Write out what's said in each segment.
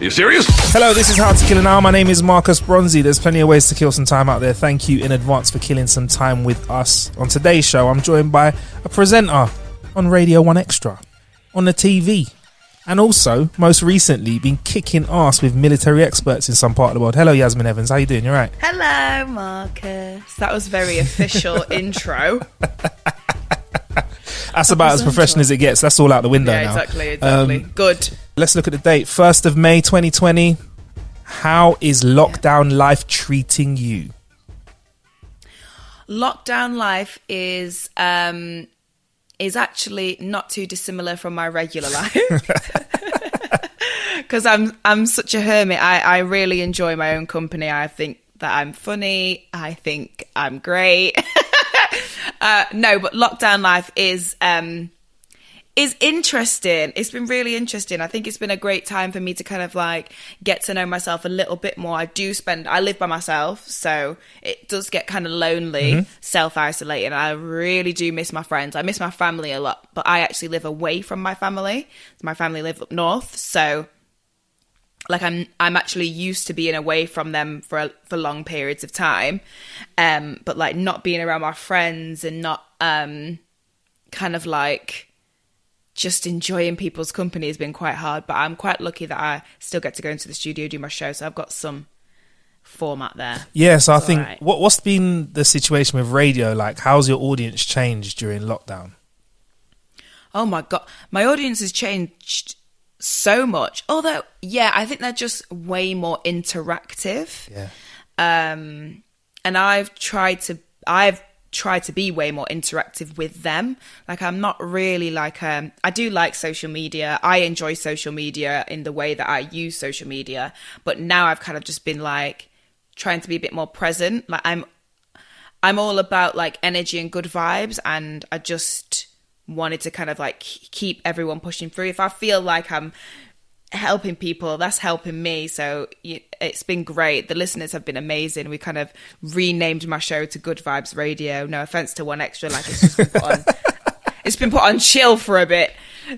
Are you serious? Hello, this is How to Kill an Hour. My name is Marcus Bronzy. There's plenty of ways to kill some time out there. Thank you in advance for killing some time with us. On today's show, I'm joined by a presenter on Radio 1 Extra, on the TV, and also, most recently, been kicking ass with military experts in some part of the world. Hello, Yasmin Evans. How are you doing? You right? Hello, Marcus. That was very official intro. That's about as professional as it gets. That's all out the window Yeah, now. exactly, exactly. Um, Good. Let's look at the date. 1st of May 2020. How is lockdown life treating you? Lockdown life is um is actually not too dissimilar from my regular life. Because I'm I'm such a hermit. I, I really enjoy my own company. I think that I'm funny. I think I'm great. uh, no, but lockdown life is um is interesting. It's been really interesting. I think it's been a great time for me to kind of like get to know myself a little bit more. I do spend, I live by myself, so it does get kind of lonely, self isolating. I really do miss my friends. I miss my family a lot, but I actually live away from my family. My family live up north, so like I'm I'm actually used to being away from them for for long periods of time um but like not being around my friends and not um kind of like just enjoying people's company has been quite hard but I'm quite lucky that I still get to go into the studio do my show so I've got some format there Yeah, so I think alright. what what's been the situation with radio? Like, how's your audience changed during lockdown? Oh my god, my audience has changed so much. Although, yeah, I think they're just way more interactive. Yeah. Um, and I've tried to, I've tried to be way more interactive with them. Like, I'm not really like, um, I do like social media. I enjoy social media in the way that I use social media. But now I've kind of just been like trying to be a bit more present. Like, I'm, I'm all about like energy and good vibes, and I just wanted to kind of like keep everyone pushing through. If I feel like I'm helping people, that's helping me. So it's been great. The listeners have been amazing. We kind of renamed my show to Good Vibes Radio. No offense to One Extra, like it's just been put on. It's been put on chill for a bit.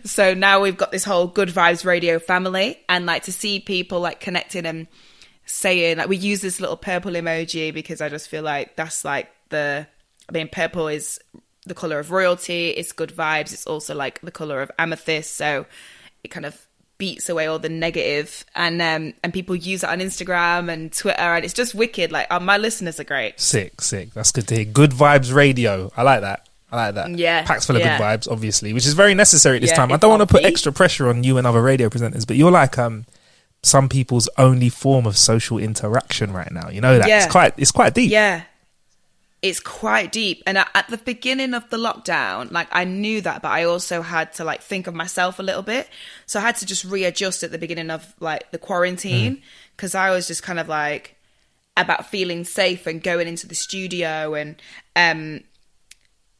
So now we've got this whole Good Vibes Radio family, and like to see people like connecting and saying like we use this little purple emoji because I just feel like that's like the I mean purple is the color of royalty, it's good vibes, it's also like the color of amethyst, so it kind of beats away all the negative and um and people use it on Instagram and Twitter and it's just wicked like oh, my listeners are great. Sick, sick. That's good to hear. Good vibes radio. I like that. I like that. Yeah, Packs full of yeah. good vibes, obviously, which is very necessary at this Yeah, time. I don't want to put extra pressure on you and other radio presenters, but you're like um some people's only form of social interaction right now. You know that. Yeah. It's quite it's quite deep. Yeah. It's quite deep. And at the beginning of the lockdown, like I knew that, but I also had to like think of myself a little bit. So I had to just readjust at the beginning of like the quarantine because I was just kind of like about feeling safe and going into the studio and um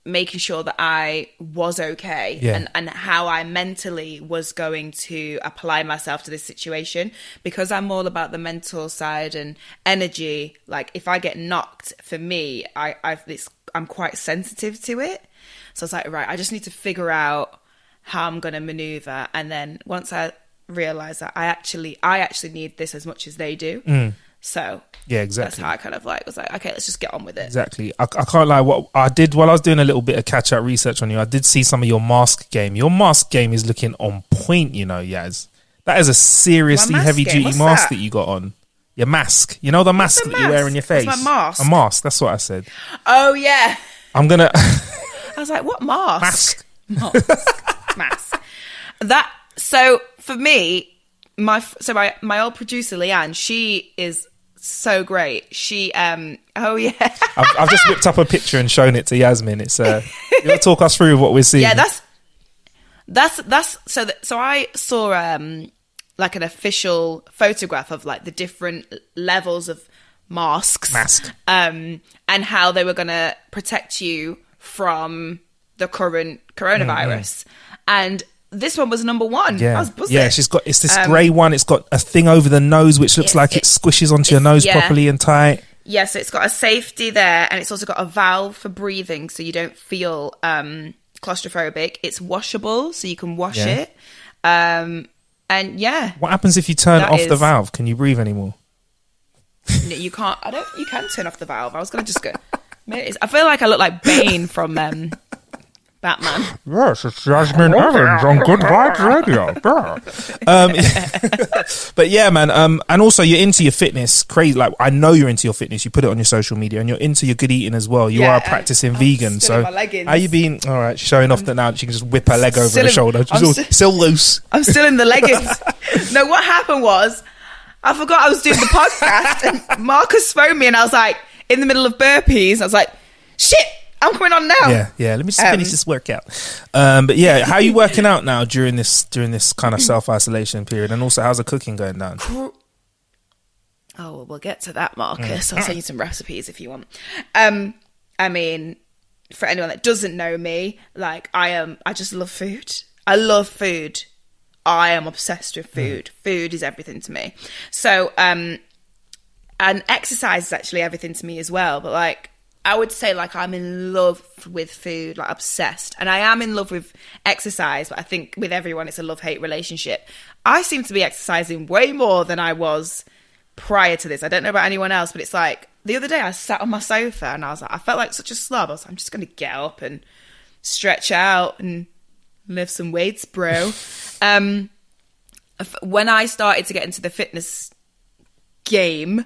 making sure that I was okay Yeah. and, and how I mentally was going to apply myself to this situation because I'm all about the mental side and energy. Like if I get knocked for me, I, I've this I'm quite sensitive to it. So I was like, right, I just need to figure out how I'm gonna maneuver and then once I realize that I actually I actually need this as much as they do. Mm. So Yeah, exactly. that's how I kind of like was like, okay, let's just get on with it. Exactly. I, I can't lie. What I did while I was doing a little bit of catch up research on you, I did see some of your mask game. Your mask game is looking on point. You know, Yaz. That is a seriously heavy game? duty What's mask that? that? you got on. Your mask. You know the mask a that you wear on your mask? What's face. my mask? A mask. That's what I said. Oh yeah. I'm gonna I was like, what mask? mask. Mask. mask. That so for me, my so my my old producer Leanne, she is so great. She um oh yeah. I've, I've just whipped up a picture and shown it to Yasmin. It's uh, you want to talk us through what we're seeing? Yeah, that's that's that's so that so I saw um like an official photograph of like the different levels of masks Mask. um and how they were going to protect you from the current coronavirus and this one was number one I. Yeah, was buzzing. yeah. She's got it's this Um, grey one. It's got a thing over the nose which looks like it, it- squishes onto your nose yeah. properly and tight. Yeah, so it's got a safety there, and it's also got a valve for breathing, so you don't feel um, claustrophobic. It's washable, so you can wash Yeah. it. Um, and yeah, What happens if you turn off the valve? Can you breathe anymore? you can't. I don't. You can turn off the valve. I was gonna just go. I feel like I look like Bane from um, Batman. Yes, it's Yasmin Evans on Good Vibes Radio. um, but yeah, man. Um, and also you're into your fitness. Crazy. Like I know you're into your fitness. You put it on your social media, and you're into your good eating as well. You Yeah, are a practicing I'm vegan. So leggings. you being All right, showing off that now she can just whip her leg over in- shoulder. She's all, still- still loose. I'm still in the leggings. no, what happened was I forgot I was doing the podcast, and Marcus phoned me, and I was like in the middle of burpees. I was like, "Shit, I'm coming on now." Yeah, yeah. Let me just Um, finish this workout. Um, but yeah, how are you working out now during this during this kind of self isolation period? And also, how's the cooking going down? Oh, well, we'll get to that, Marcus. I'll send you some recipes if you want. Um, I mean, for anyone that doesn't know me, like I am, I just love food. I love food. I am obsessed with food. Food is everything to me. So, um, and exercise is actually everything to me as well. But like, I would say like I'm in love with food, like obsessed, and I am in love with exercise. But I think with everyone, it's a love hate relationship. I seem to be exercising way more than I was prior to this. I don't know about anyone else, but it's like the other day I sat on my sofa and I was like, I felt like such a slob. I was like, I'm just going to get up and stretch out and lift some weights, bro. um, when I started to get into the fitness game,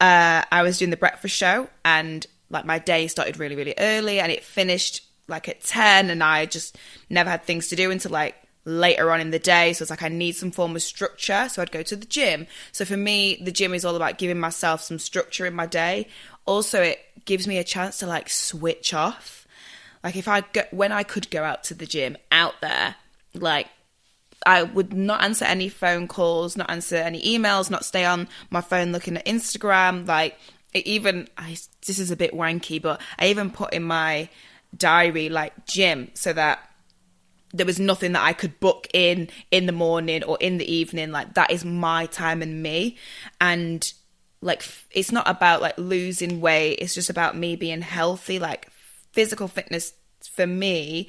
uh, I was doing the breakfast show and like my day started really, really early and it finished like at 10 and I just never had things to do until like later on in the day. So it's like I need some form of structure. So I'd go to the gym. So for me, the gym is all about giving myself some structure in my day. Also, it gives me a chance to like switch off. Like if I go, when I could go out to the gym out there, like I would not answer any phone calls, not answer any emails, not stay on my phone looking at Instagram. Like even, I, this is a bit wanky, but I even put in my diary like gym so that there was nothing that I could book in in the morning or in the evening. Like that is my time and me. And like it's not about like losing weight. It's just about me being healthy. Like physical fitness for me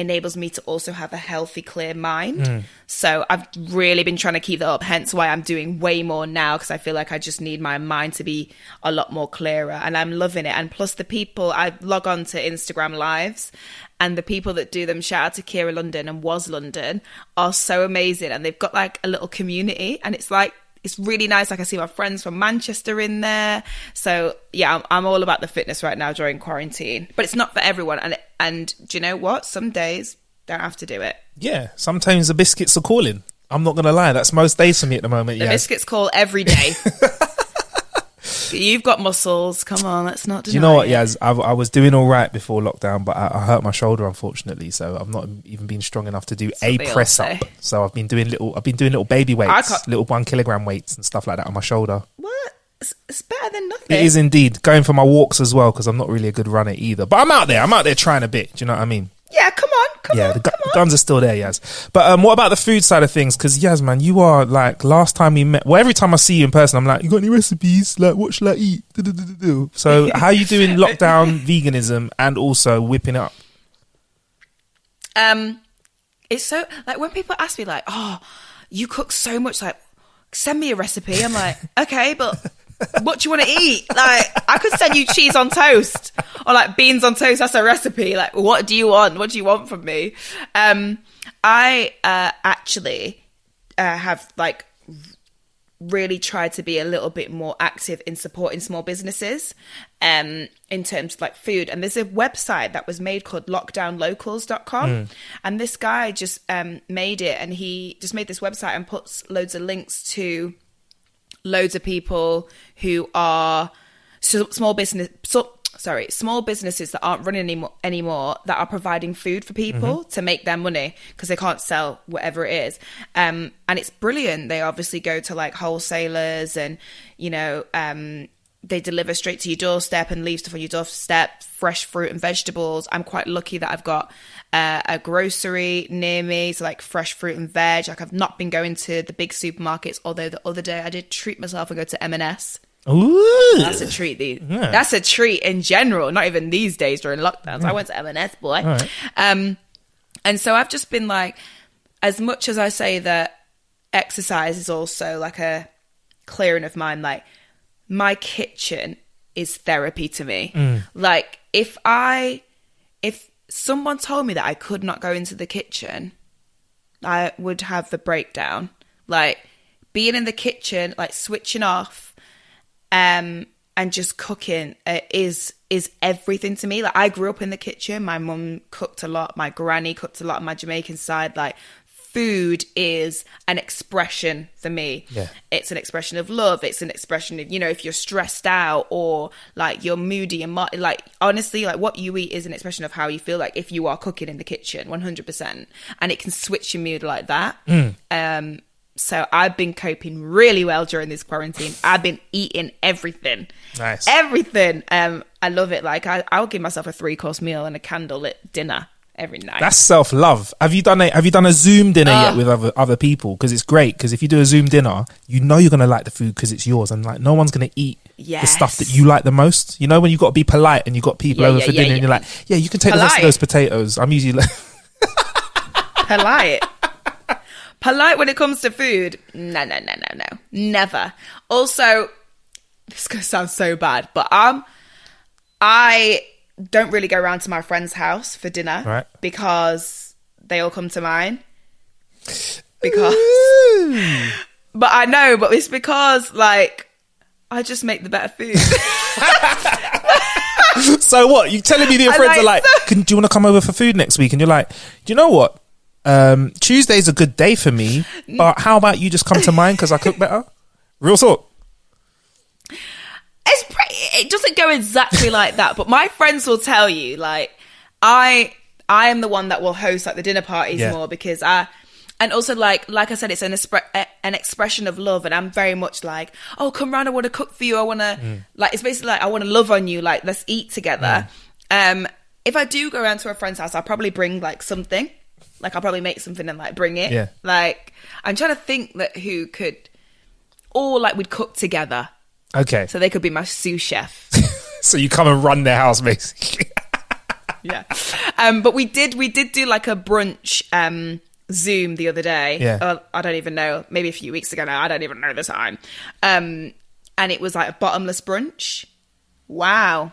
enables me to also have a healthy, clear mind. Mm. So I've really been trying to keep that up. Hence why I'm doing way more now because I feel like I just need my mind to be a lot more clearer, and I'm loving it. And plus, the people I log on to Instagram lives. And the people that do them, shout out to Kira London and Was London, are so amazing. And they've got like a little community, and it's like it's really nice. Like I see my friends from Manchester in there. So yeah, I'm, I'm all about the fitness right now during quarantine. But it's not for everyone. And and do you know what? Some days don't have to do it. Yeah, sometimes the biscuits are calling. I'm not gonna lie, that's most days for me at the moment. The Yeah. biscuits call every day. You've got muscles. Come on, let's not. Do you know what, Yaz? I, I was doing all right before lockdown, but I, I hurt my shoulder unfortunately, so I've not even been strong enough to do a they all press up. Eh? So I've been doing little, I've been doing little baby weights, little one kilogram weights and stuff like that on my shoulder. What? It's, it's better than nothing. It is indeed going for my walks as well because I'm not really a good runner either. But I'm out there. I'm out there trying a bit. Do you know what I mean? Yeah, come on, come yeah, on, the, gu- come on. guns are still there, Yaz. But um, what about the food side of things? Because Yaz, man, you are like last time we met. Well, every time I see you in person, I'm like, you got any recipes? Like, what should I eat? Du-du-du-du-du. So, how are you doing lockdown veganism and also whipping up? um it's so like when people ask me like oh you cook so much like send me a recipe i'm like okay but what do you want to eat? Like, I could send you cheese on toast or like beans on toast. That's a recipe. Like, what do you want? What do you want from me? Um, I uh, actually uh, have like really tried to be a little bit more active in supporting small businesses um in terms of like food and there's a website that was made called lockdownlocals.com and this guy just um made it and he just made this website and puts loads of links to loads of people who are small business so sorry small businesses that aren't running anymore anymore that are providing food for people to make their money because they can't sell whatever it is. Um and it's brilliant. They obviously go to like wholesalers and you know um they deliver straight to your doorstep and leave stuff on your doorstep fresh fruit and vegetables i'm quite lucky that i've got uh, a grocery near me so like fresh fruit and veg like i've not been going to the big supermarkets although the other day i did treat myself and go to m&s Ooh. that's a treat. These. That's a treat in general. Not even these days during lockdowns. I went to M&S, boy. Um, and so I've just been like, as much as I say that exercise is also like a clearing of mind, like my kitchen is therapy to me. Like if I, if someone told me that I could not go into the kitchen, I would have the breakdown. Like being in the kitchen, like switching off, um, and just cooking uh, is is everything to me. Like I grew up in the kitchen. My mum cooked a lot. My granny cooked a lot on my Jamaican side. Like food is an expression for me. Yeah. It's an expression of love. It's an expression of, you know, if you're stressed out or like you're moody and like honestly, like what you eat is an expression of how you feel like if you are cooking in the kitchen, 100%. And it can switch your mood like that. Um, so I've been coping really well during this quarantine. I've been eating everything. Nice. Everything. Um, I love it. Like I, I'll give myself a three course meal and a candlelit dinner every night. That's self love. Have you done a Have you done a Zoom dinner yet with other other people? Because it's great. Because if you do a Zoom dinner, you know you're gonna like the food because it's yours, and like no one's gonna eat the stuff that you like the most. You know when you got to be polite and you got people Yeah, over yeah, for yeah, dinner, and you're like, yeah, you can take the rest of those potatoes. I'm usually like, polite. polite when it comes to food. No, no, no, no, no. Never. Also, this is gonna sound so bad, but um I don't really go around to my friend's house for dinner Right. because they all come to mine. Because But I know, but it's because like I just make the better food. so what? You telling me that your I friends are like- like, Can, do you want to come over for food next week? And you're like, do you know what? Um, Tuesday's a good day for me, but how about you just come to mine because I cook better? Real talk. It's pretty, it doesn't go exactly like that but my friends will tell you like i i am the one that will host like the dinner parties Yeah. more because i and also like like i said it's an eh, an expression of love and i'm very much like oh come round i want to cook for you i want to Mm. like it's basically like i want to love on you like let's eat together um if i do go around to a friend's house i'll probably bring like something like i'll probably make something and like bring it Yeah. like i'm trying to think that who could or like we'd cook together Okay. so they could be my sous chef. So you come and run their house, basically. yeah. Um, but we did we did do like a brunch um Zoom the other day. Yeah. Uh, I don't even know, maybe a few weeks ago now. I don't even know the time. Um, and it was like a bottomless brunch. Wow.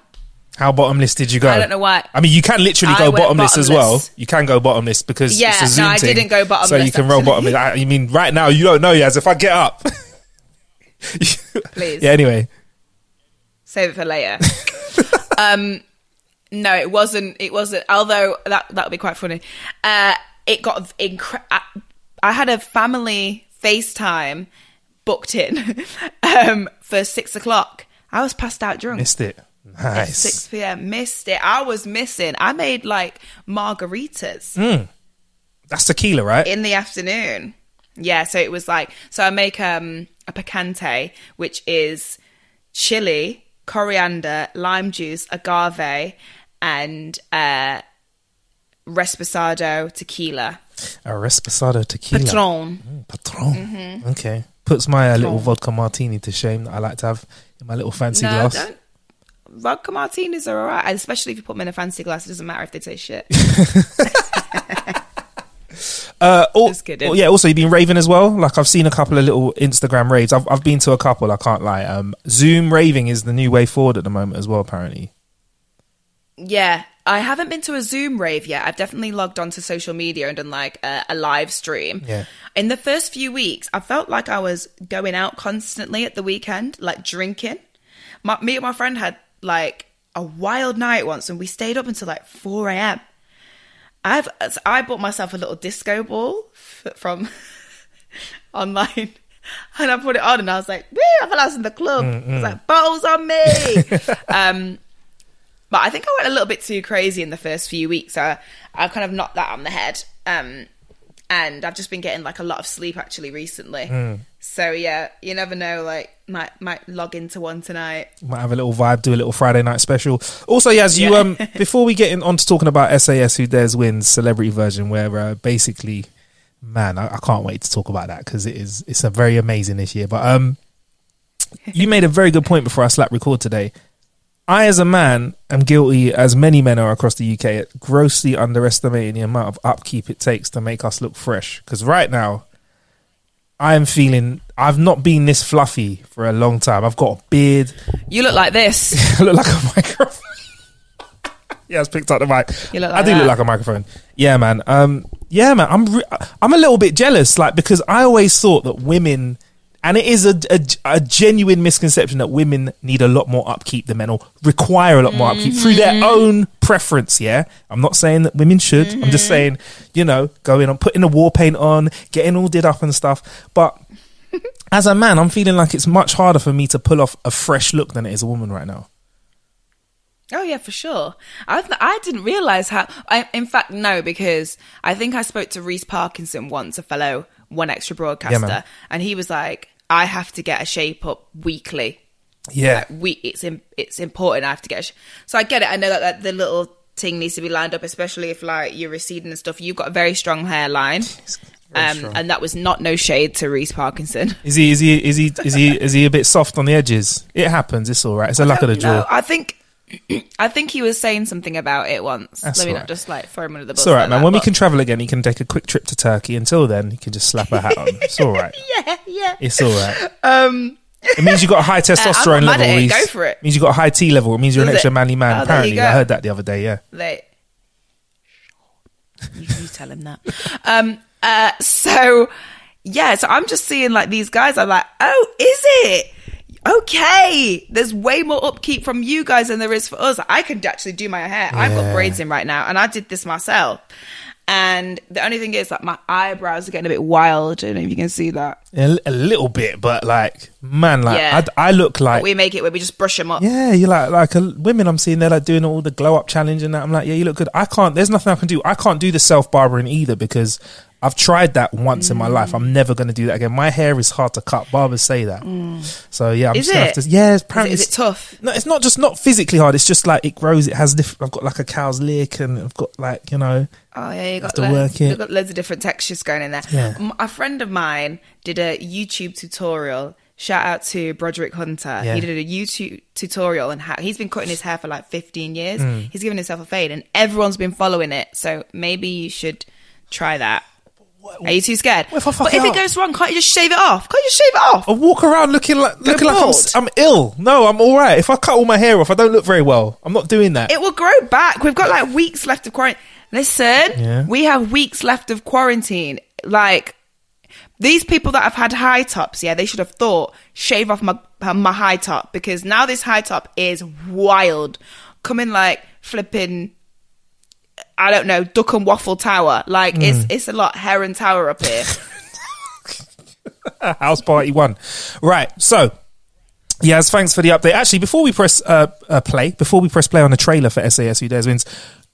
How bottomless did you go? I don't know why. I mean, you can literally I go went bottomless, as well. You can go bottomless because Yeah, it's a Zoom no, I thing. didn't go bottomless. So you can roll bottomless. I, you mean right now you don't know, Yaz. If I get up, Please. Yeah. Anyway, Save it for later. um, no, it wasn't. It wasn't. Although that that would be quite funny. Uh, it got incre- I, I had a family FaceTime booked in um, for six o'clock. I was passed out drunk. missed it. at Nice. 6 p.m. Missed it. I was missing. I made like margaritas Mm. That's tequila, right? in the afternoon. Yeah, so it was like so I make um a picante, which is chili, coriander, lime juice, agave, and uh Reposado tequila. A Reposado tequila. Patron. Mm, Patron. Mm-hmm. Okay. Puts my uh, little vodka martini to shame that I like to have in my little fancy No, glass. don't. Vodka martinis are alright, especially if you put them in a fancy glass. It doesn't matter if they taste shit. Uh, al- Just kidding. oh, yeah. Also, you've been raving as well. Like I've seen a couple of little Instagram raves. I've I've been to a couple. I can't lie. Um, Zoom raving is the new way forward at the moment as well. Apparently. Yeah, I haven't been to a Zoom rave yet. I've definitely logged onto social media and done like a, a live stream. Yeah. In the first few weeks, I felt like I was going out constantly at the weekend, like drinking. My, me and my friend had like a wild night once, and we stayed up until like four a.m. I've I bought myself a little disco ball f- from online. And I put it on and I was like, Woo, I felt like I was in the club. I was like, balls on me. um, but I think I went a little bit too crazy in the first few weeks. So I've kind of knocked that on the head. Um, and I've just been getting like a lot of sleep actually recently. So yeah, you never know. Like might might log into one tonight. Might have a little vibe, do a little Friday night special. Also, yeah, as you Yeah. um before we get in, on to talking about SAS Who Dares Wins celebrity version, where uh, basically, man, I, I can't wait to talk about that because it is it's a very amazing this year. But um, you made a very good point before I slap record today. I, as a man, am guilty, as many men are across the UK, at grossly underestimating the amount of upkeep it takes to make us look fresh. Because right now, I am feeling I've not been this fluffy for a long time. I've got a beard. You look like this. I look like a microphone. yeah, it's picked up the mic. You look I do that. look like a microphone. Yeah, man. Um, yeah, man. I'm re- I'm a little bit jealous, like because I always thought that women, and it is a, a, a genuine misconception that women need a lot more upkeep than men, or require a lot more upkeep through Mm-hmm. their own preference. Yeah, I'm not saying that women should. I'm Mm-hmm. just saying, you know, going on, putting the war paint on, getting all did up and stuff, but. As a man, I'm feeling like it's much harder for me to pull off a fresh look than it is a woman right now. Oh yeah, for sure. I I didn't realize how. I, in fact, no, because I think I spoke to Reece Parkinson once, a fellow One Extra broadcaster, man. and he was like, "I have to get a shape up weekly. Yeah, We it's im- it's important. I have to get." A sh-. So I get it. I know that, that the little thing needs to be lined up, especially if like you're receding and stuff. You've got a very strong hairline. very Um, strong. and that was not no shade to Reece Parkinson. Is he? Is he? Is he? Is he? Is he a bit soft on the edges? It happens. It's all right. It's a luck of the draw. I think. I think he was saying something about it once. That's Let me all not just like throw him under the bus. It's all right, like man. that, When we can travel again, he can take a quick trip to Turkey. Until then, he can just slap a hat on. It's all right. yeah, yeah. It's all right. Um, it means you've got a high testosterone I'm not mad level. it. Go for it. means you've got a high T level. It means you're an extra it? manly man. Oh, Apparently, I heard that the other day. Yeah. They. You, you tell him that. Um. Uh. So, yeah. So I'm just seeing like these guys. I'm like, oh, is it? Okay, there's way more upkeep from you guys than there is for us. I can actually do my hair. I've got braids in right now, and I did this myself. And the only thing is that my eyebrows are getting a bit wild. I don't know if you can see that. A, a little bit, but like, man, like Yeah. I, I look like we make it where we just brush them up. Yeah, you like like a, women. I'm seeing they're like doing all the glow up challenge and that. I'm like, yeah, you look good. I can't. There's nothing I can do. I can't do the self barbering either because I've tried that once in my life. I'm never going to do that again. My hair is hard to cut. Barbers say that. So yeah, I'm Is just gonna it? have to. Yeah, Is it, apparently is it it's- tough? No, it's not just not physically hard. It's just like it grows. It has. Diff- I've got like a cow's lick, and I've got like you know. Oh yeah, you got to loads, work it. you've got loads of different textures going in there. Yeah. A friend of mine did a YouTube tutorial. Shout out to Broderick Hunter. Yeah. He did a YouTube tutorial and how he's been cutting his hair for like 15 years. Hmm. He's given himself a fade, and everyone's been following it. So maybe you should try that. Are you too scared? If I fuck but it if it goes wrong, can't you just shave it off? Can't you just shave it off? I walk around looking like looking like I'm, I'm ill. No, I'm all right. If I cut all my hair off, I don't look very well. I'm not doing that. It will grow back. We've got like weeks left of quarantine. Listen, Yeah. we have weeks left of quarantine. Like these people that have had high tops, yeah, they should have thought shave off my my high top because now this high top is wild, coming like flipping. I don't know, Duck and Waffle Tower. Like it's Mm. it's a lot Heron Tower up here. House Party One. Right. So, yes, thanks for the update. Actually, before we press uh, uh, play, before we press play on the trailer for SAS Who Dares Wins,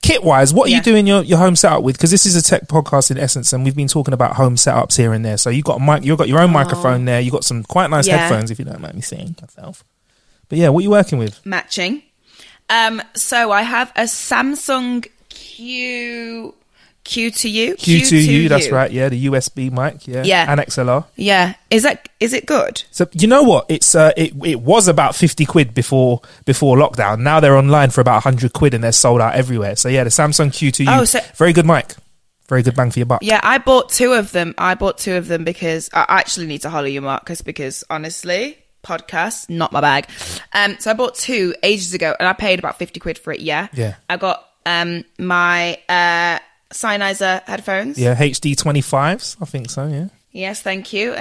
kit wise, what are you doing your, your home setup with? Because this is a tech podcast in essence, and we've been talking about home setups here and there. So you got a mic, you've got your own microphone there. You've got some quite nice Oh. Yeah. headphones, if you don't mind me saying myself. But yeah, what are you working with? matching. Um, so I have a Samson Q Q to U Q2U, that's right. Yeah, the USB mic. Yeah, Yeah. and XLR. Yeah, is that is it good? So you know what? It's uh, it it was about fifty quid before before lockdown. Now they're online for about hundred quid and they're sold out everywhere. So yeah, the Samson Q2U, Oh, so- very good mic, Very good bang for your buck. Yeah, I bought two of them. I bought two of them because I actually need to holler you, Marcus, because honestly, podcast, not my bag. Um, so I bought two ages ago and I paid about 50 quid for it, yeah. Yeah. I got um my uh Sennheiser headphones. Yeah, HD 25s. I think so, yeah. Yes, thank you.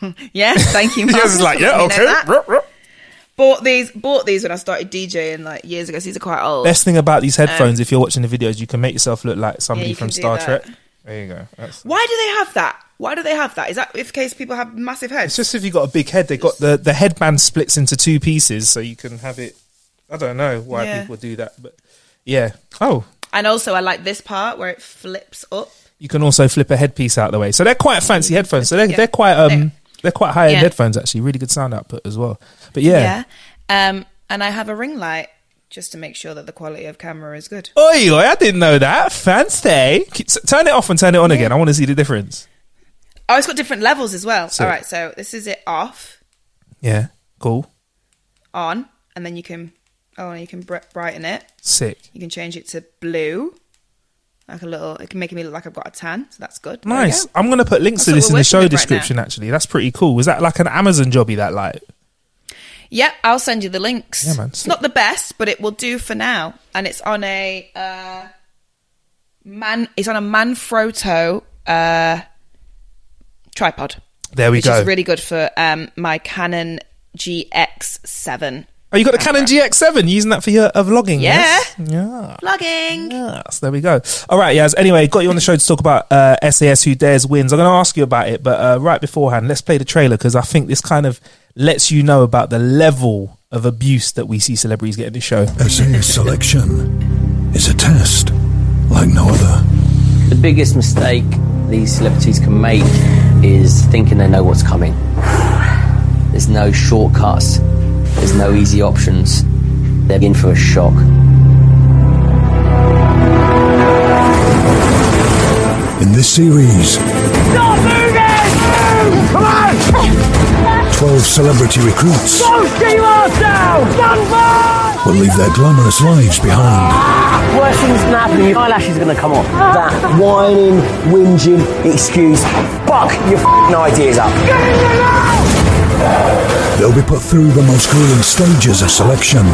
yes, thank you. Yes, it's like, yeah, letting me know okay. that. Rup, rup. Bought these bought these when I started DJing like years ago. So these are quite old. Best thing about these headphones, if you're watching the videos, you can make yourself look like somebody you from Star that. Trek. There you go. That's, Why do they have that? Why do they have that? Is that in case people have massive heads? it's just if you've got a big head, they got the, the headband splits into two pieces so you can have it. I don't know why Yeah. people do that, but yeah. Oh, and also I like this part where it flips up. you can also flip a headpiece out the way. So they're quite fancy headphones. So they're, Yeah. they're quite um they're quite high end Yeah. headphones actually. Really good sound output as well. But yeah. Yeah. Um, and I have a ring light just to make sure that the quality of camera is good. Oi, oi, I didn't know that. Fancy. Keep- Turn it off and turn it on again. I want to see the difference. Oh, it's got different levels as well. So- All right, so this is it off, Yeah. Cool. on, and then you can oh, and you can br- brighten it. Sick. You can change it to blue, like a little. It can make me look like I've got a tan, so that's good. There Nice. go. I'm going to put links That's to this in the show with right description, actually. That's pretty cool. Was that like an Amazon jobby, that light? Yep, I'll send you the links. Yeah, man. It's not the best, but it will do for now, and it's on a uh, man. It's on a Manfrotto uh, tripod. There we which go. is really good for um, my Canon GX7 Oh, you got the Canon GX7 You're using that for your uh, vlogging? Yeah. yes? Yeah. vlogging. Yes, there we go. All right, Yaz. Anyway, got you on the show to talk about uh, SAS Who Dares Wins. I'm going to ask you about it, but uh, right beforehand, let's play the trailer because I think this kind of lets you know about the level of abuse that we see celebrities get in the show. SAS selection is a test like no other. The biggest mistake these celebrities can make is thinking they know what's coming. There's no shortcuts, there's no easy options. They're in for a shock. In this series, stop moving! Come on! 12 celebrity recruits will leave their glamorous lives behind Worst thing's gonna happen, your eyelashes are gonna come off. Ah. That whining, whinging excuse. Fuck your f***ing ideas up. They'll be put through the most grueling stages of selection.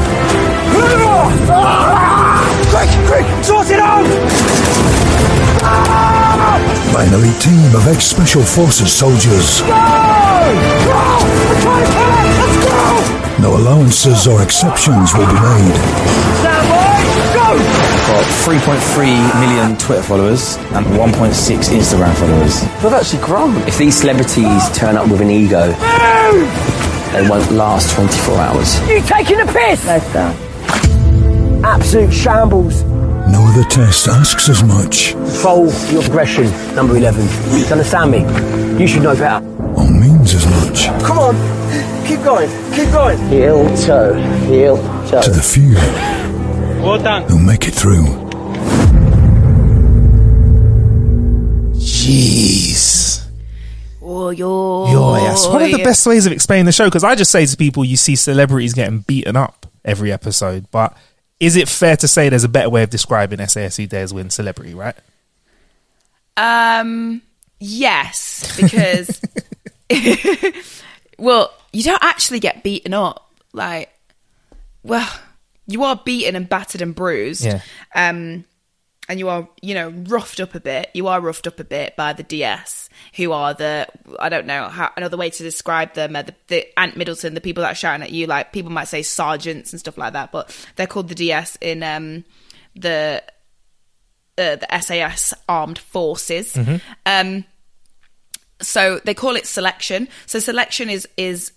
Quick, quick, sort it out! by an elite team of ex-special forces soldiers. No allowances or exceptions will be made. got 3.3 million Twitter followers and 1.6 Instagram followers. They've actually grown. If these celebrities turn up with an ego, they won't last 24 hours. You taking a piss? Left down. Absolute shambles. No other test asks as much Control your progression, number 11. Do you understand me? You should know better. or means as much Come on, keep going, keep going. Heel toe, heel toe. to the few Well done. who make it through. Jeez. Oh, yo. Yo, yes. One of the best ways of explaining the show, because I just say to people, you see celebrities getting beaten up every episode, but is it fair to say there's a better way of describing SAS Who Dares Win celebrity, right? Um, yes, because well, you don't actually get beaten up. Like, well, you are beaten and battered and bruised. Yeah. Um, and you are, you know, roughed up a bit. You are roughed up a bit by the DS, who are the I don't know how another way to describe them. The, the Ant Middleton, the people that are shouting at you, like people might say sergeants and stuff like that, but they're called the DS in um the uh, the SAS armed forces. Um, so they call it selection. So selection is is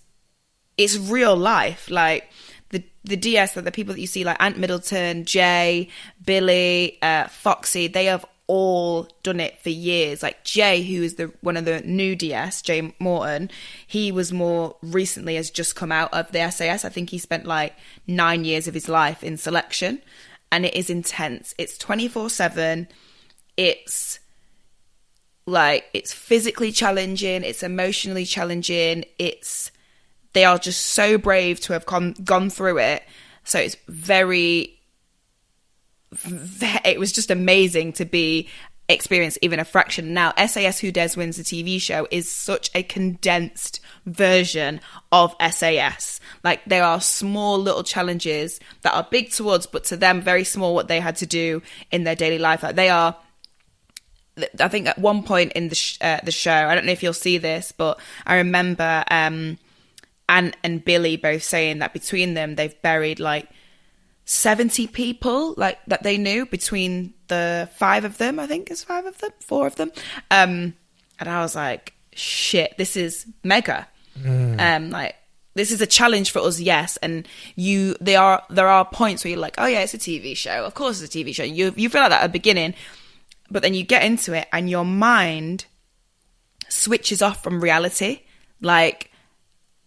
it's real life. Like the DS, the people that you see, like Ant Middleton, Jay, Billy, uh, Foxy, they have all done it for years. Like Jay, who is the one of the new DS, Jay Morton, he was more recently has just come out of the SAS. I think he spent like nine years of his life in selection, and it is intense. It's twenty four seven. It's like it's physically challenging it's emotionally challenging it's they are just so brave to have gone gone through it so it's very it was just amazing to be experience even a fraction. Now, SAS Who Dares Wins the TV show is such a condensed version of SAS. Like there are small little challenges that are big to us, but to them very small what they had to do in their daily life. Like they are. I think at one point in the sh- uh, the show, I don't know if you'll see this, but I remember um, Ant and Billy both saying that between them they've buried like 70 people like that they knew between the five of them i think it's five of them four of them. Um and i was like shit this is mega. Um like this is a challenge for us yes. And you there are there are points where you're like oh yeah it's a tv show. Of course it's a tv show. You you feel like that at the beginning. But then you get into it and your mind switches off from reality. Like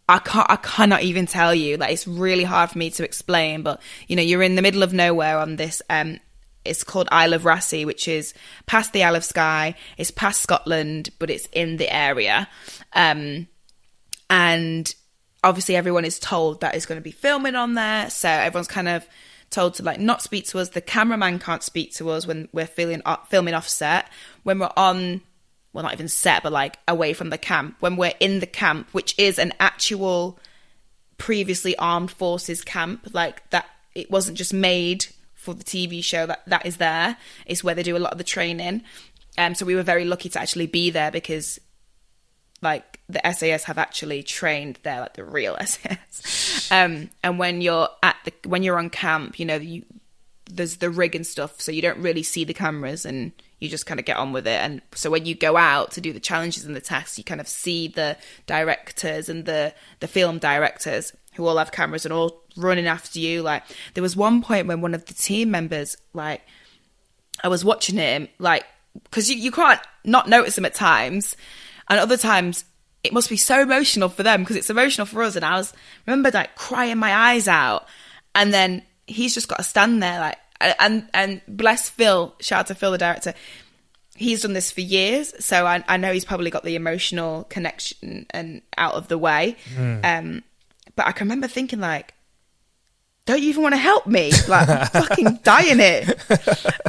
I can't I cannot even tell you. Like it's really hard for me to explain, but you know, you're in the middle of nowhere on this um it's called Isle of Raasay, which is past the Isle of Skye, it's past Scotland, but it's in the area. Um and obviously everyone is told that it's going to be filming on there, so everyone's kind of told to like not speak to us. The cameraman can't speak to us when we're filming filming off set. When we're on well, not even set, but like away from the camp, when we're in the camp, which is an actual previously armed forces camp, like that, it wasn't just made for the TV show that that is there. It's where they do a lot of the training. Um, so we were very lucky to actually be there because, like, the SAS have actually trained there, like the real SAS. um, and when you're at the when you're on camp, you know, you there's the rig and stuff, so you don't really see the cameras and you just kind of get on with it. And so when you go out to do the challenges and the tasks, you kind of see the directors and the the film directors who all have cameras and all running after you. Like there was one point when one of the team members, like I was watching him, like because you, you can't not notice him at times, and other times it must be so emotional for them because it's emotional for us. And I was remember like crying my eyes out, and then he's just got to stand there like and and bless Phil, shout out to Phil the director. He's done this for years, so I, I know he's probably got the emotional connection and out of the way. Um, but I can remember thinking like, don't you even want to help me? Like, I'm fucking dying here.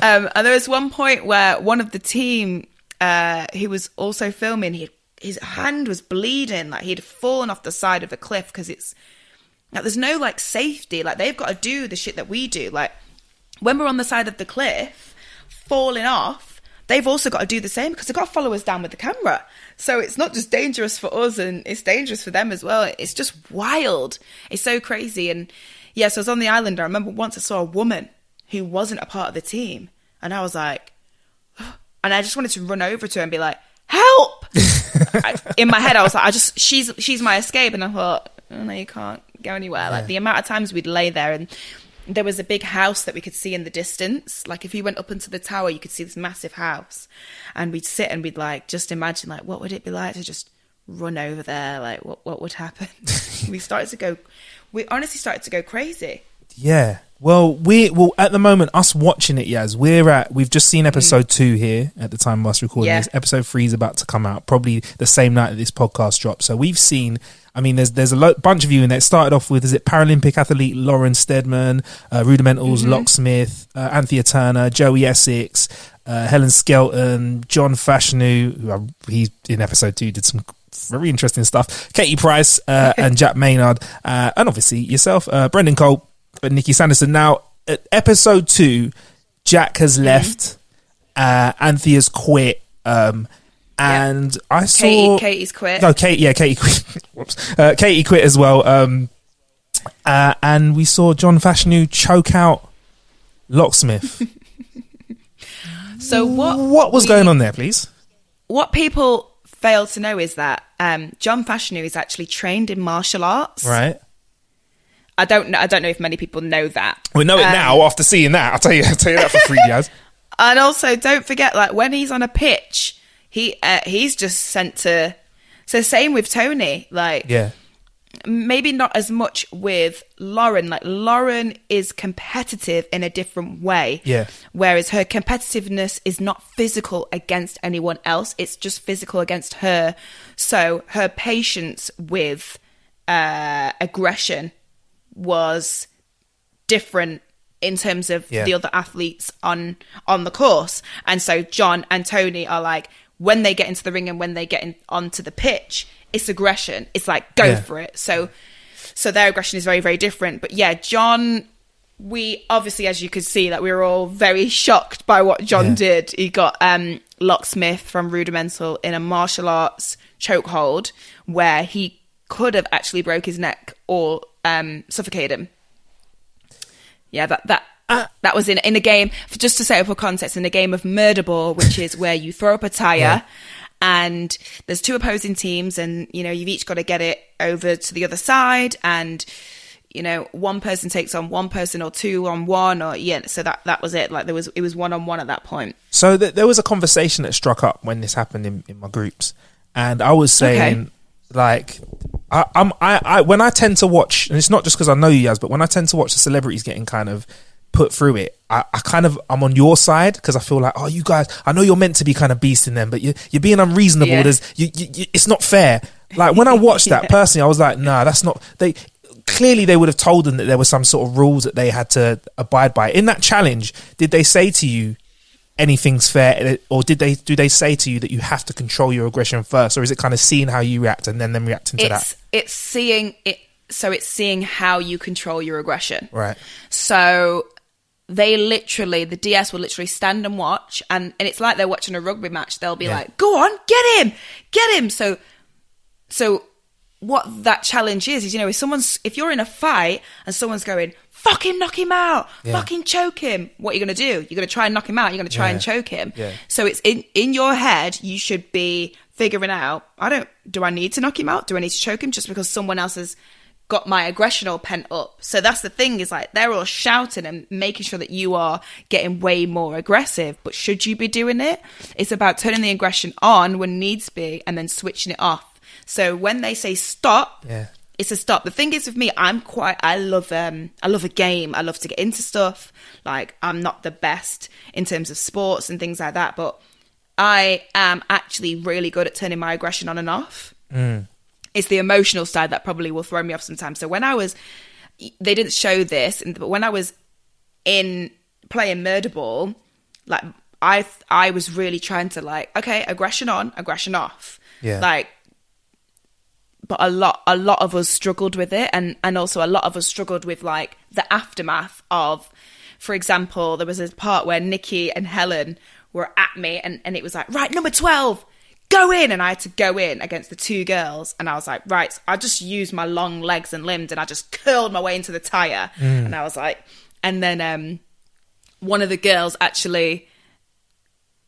Um, and there was one point where one of the team, uh, who was also filming, he his hand was bleeding, like he'd fallen off the side of a cliff because it's like there's no like safety. Like they've got to do the shit that we do. Like when we're on the side of the cliff, falling off, they've also got to do the same because they've got to follow us down with the camera. So it's not just dangerous for us and it's dangerous for them as well. It's just wild. It's so crazy. And yeah, so I was on the island. I remember once I saw a woman who wasn't a part of the team. And I was like, and I just wanted to run over to her and be like, help! I, in my head, I was like, I just, she's, she's my escape. And I thought, oh, no, you can't go anywhere. Like the amount of times we'd lay there and there was a big house that we could see in the distance. Like if you went up into the tower, you could see this massive house, and we'd sit and we'd like just imagine like what would it be like to just run over there? Like what what would happen? we started to go. We honestly started to go crazy. Yeah. Well, we well at the moment us watching it, Yaz. We're at we've just seen episode mm. two here at the time of us recording Yeah. this. Episode three is about to come out, probably the same night that this podcast drops. So we've seen. I mean, there's there's a lo- bunch of you in there. It started off with is it Paralympic athlete Lauren Steadman, uh, Rudimentals Locksmith, uh, Anthea Turner, Joey Essex, uh, Helen Skelton, John Fashanu. Who I, he in episode two did some very interesting stuff. Katie Price uh, and Jack Maynard, uh, and obviously yourself, uh, Brendan Cole, but Nikki Sanderson. Now, at episode two, Jack has left, uh, Anthea's quit, um, and I saw Katie, Katie's quit. no, Kate, yeah, Katie quit. Whoops. Uh, Katie quit as well. Um, uh, and we saw John Fashanu choke out Locksmith. So what? what was we- going on there, please? What people fail to know is that um, John Fashanu is actually trained in martial arts. Right. I don't know. I don't know if many people know that. We know it Um, now after seeing that. I'll tell you, I'll tell you that for free, guys. And also, don't forget, like when he's on a pitch, he uh, he's just sent to. So same with Tony. Like Yeah. maybe not as much with Lauren. Like Lauren is competitive in a different way. Yeah. Whereas her competitiveness is not physical against anyone else. It's just physical against her. So her patience with uh, aggression was different in terms of Yeah. the other athletes on on the course. And so John and Tony are like when they get into the ring and when they get in, onto the pitch, it's aggression. It's like go Yeah. for it. So so their aggression is very very different. But yeah, John we obviously as you could see that we were all very shocked by what John Yeah. did. He got um Locksmith from Rudimental in a martial arts chokehold where he could have actually broke his neck or um suffocated him. Yeah, that that Uh, that was in in a game. Just to set up a context, in a game of murder ball, which is where you throw up a tire, and there's two opposing teams, and you know you've each got to get it over to the other side, and you know one person takes on one person or two on one, or yeah. So that that was it. Like there was it was one on one at that point. So th- there was a conversation that struck up when this happened in, in my groups, and I was saying, Okay. like, I, I'm I, I when I tend to watch, and it's not just because I know you guys, but when I tend to watch the celebrities getting kind of put through it, I, I kind of I'm on your side because I feel like, oh, you guys, I know you're meant to be kind of beasting them, but you you're being unreasonable. Yeah. There's you, you, you, it's not fair. Like when I watched that personally, I was like, nah, that's not they. Clearly, they would have told them that there were some sort of rules that they had to abide by. In that challenge, did they say to you, anything's fair eh, or did they do they say to you that you have to control your aggression first or is it kind of seeing how you react and then them reacting to It's that it's seeing it. So it's seeing how you control your aggression. right So they literally, the DS will literally stand and watch, and, and it's like they're watching a rugby match. They'll be Yeah. like, "Go on, get him, get him." So, so what that challenge is is, you know, if someone's if you're in a fight and someone's going, "Fuck him, knock him out, Yeah. fucking choke him," what are you gonna do? You're gonna try and knock him out. You're gonna try and choke him. Yeah. So it's in in your head. You should be figuring out. I don't. Do I need to knock him out? Do I need to choke him just because someone else has got my aggression all pent up? So that's the thing. Is like they're all shouting and making sure that you are getting way more aggressive. But should you be doing it? It's about turning the aggression on when needs be, and then switching it off. So when they say stop, Yeah. it's a stop. The thing is with me, I'm quite I love um I love a game. I love to get into stuff. Like I'm not the best in terms of sports and things like that, but I am actually really good at turning my aggression on and off. It's the emotional side that probably will throw me off sometimes. So when I was they didn't show this, but when I was in playing murder ball, like I I was really trying to like okay, aggression on, aggression off. Yeah. Like but a lot a lot of us struggled with it and and also a lot of us struggled with like the aftermath of for example there was a part where nikki and helen were at me and and it was like right number 12 go in and i had to go in against the two girls and i was like right i just used my long legs and limbs and i just curled my way into the tire. And i was like and then um one of the girls actually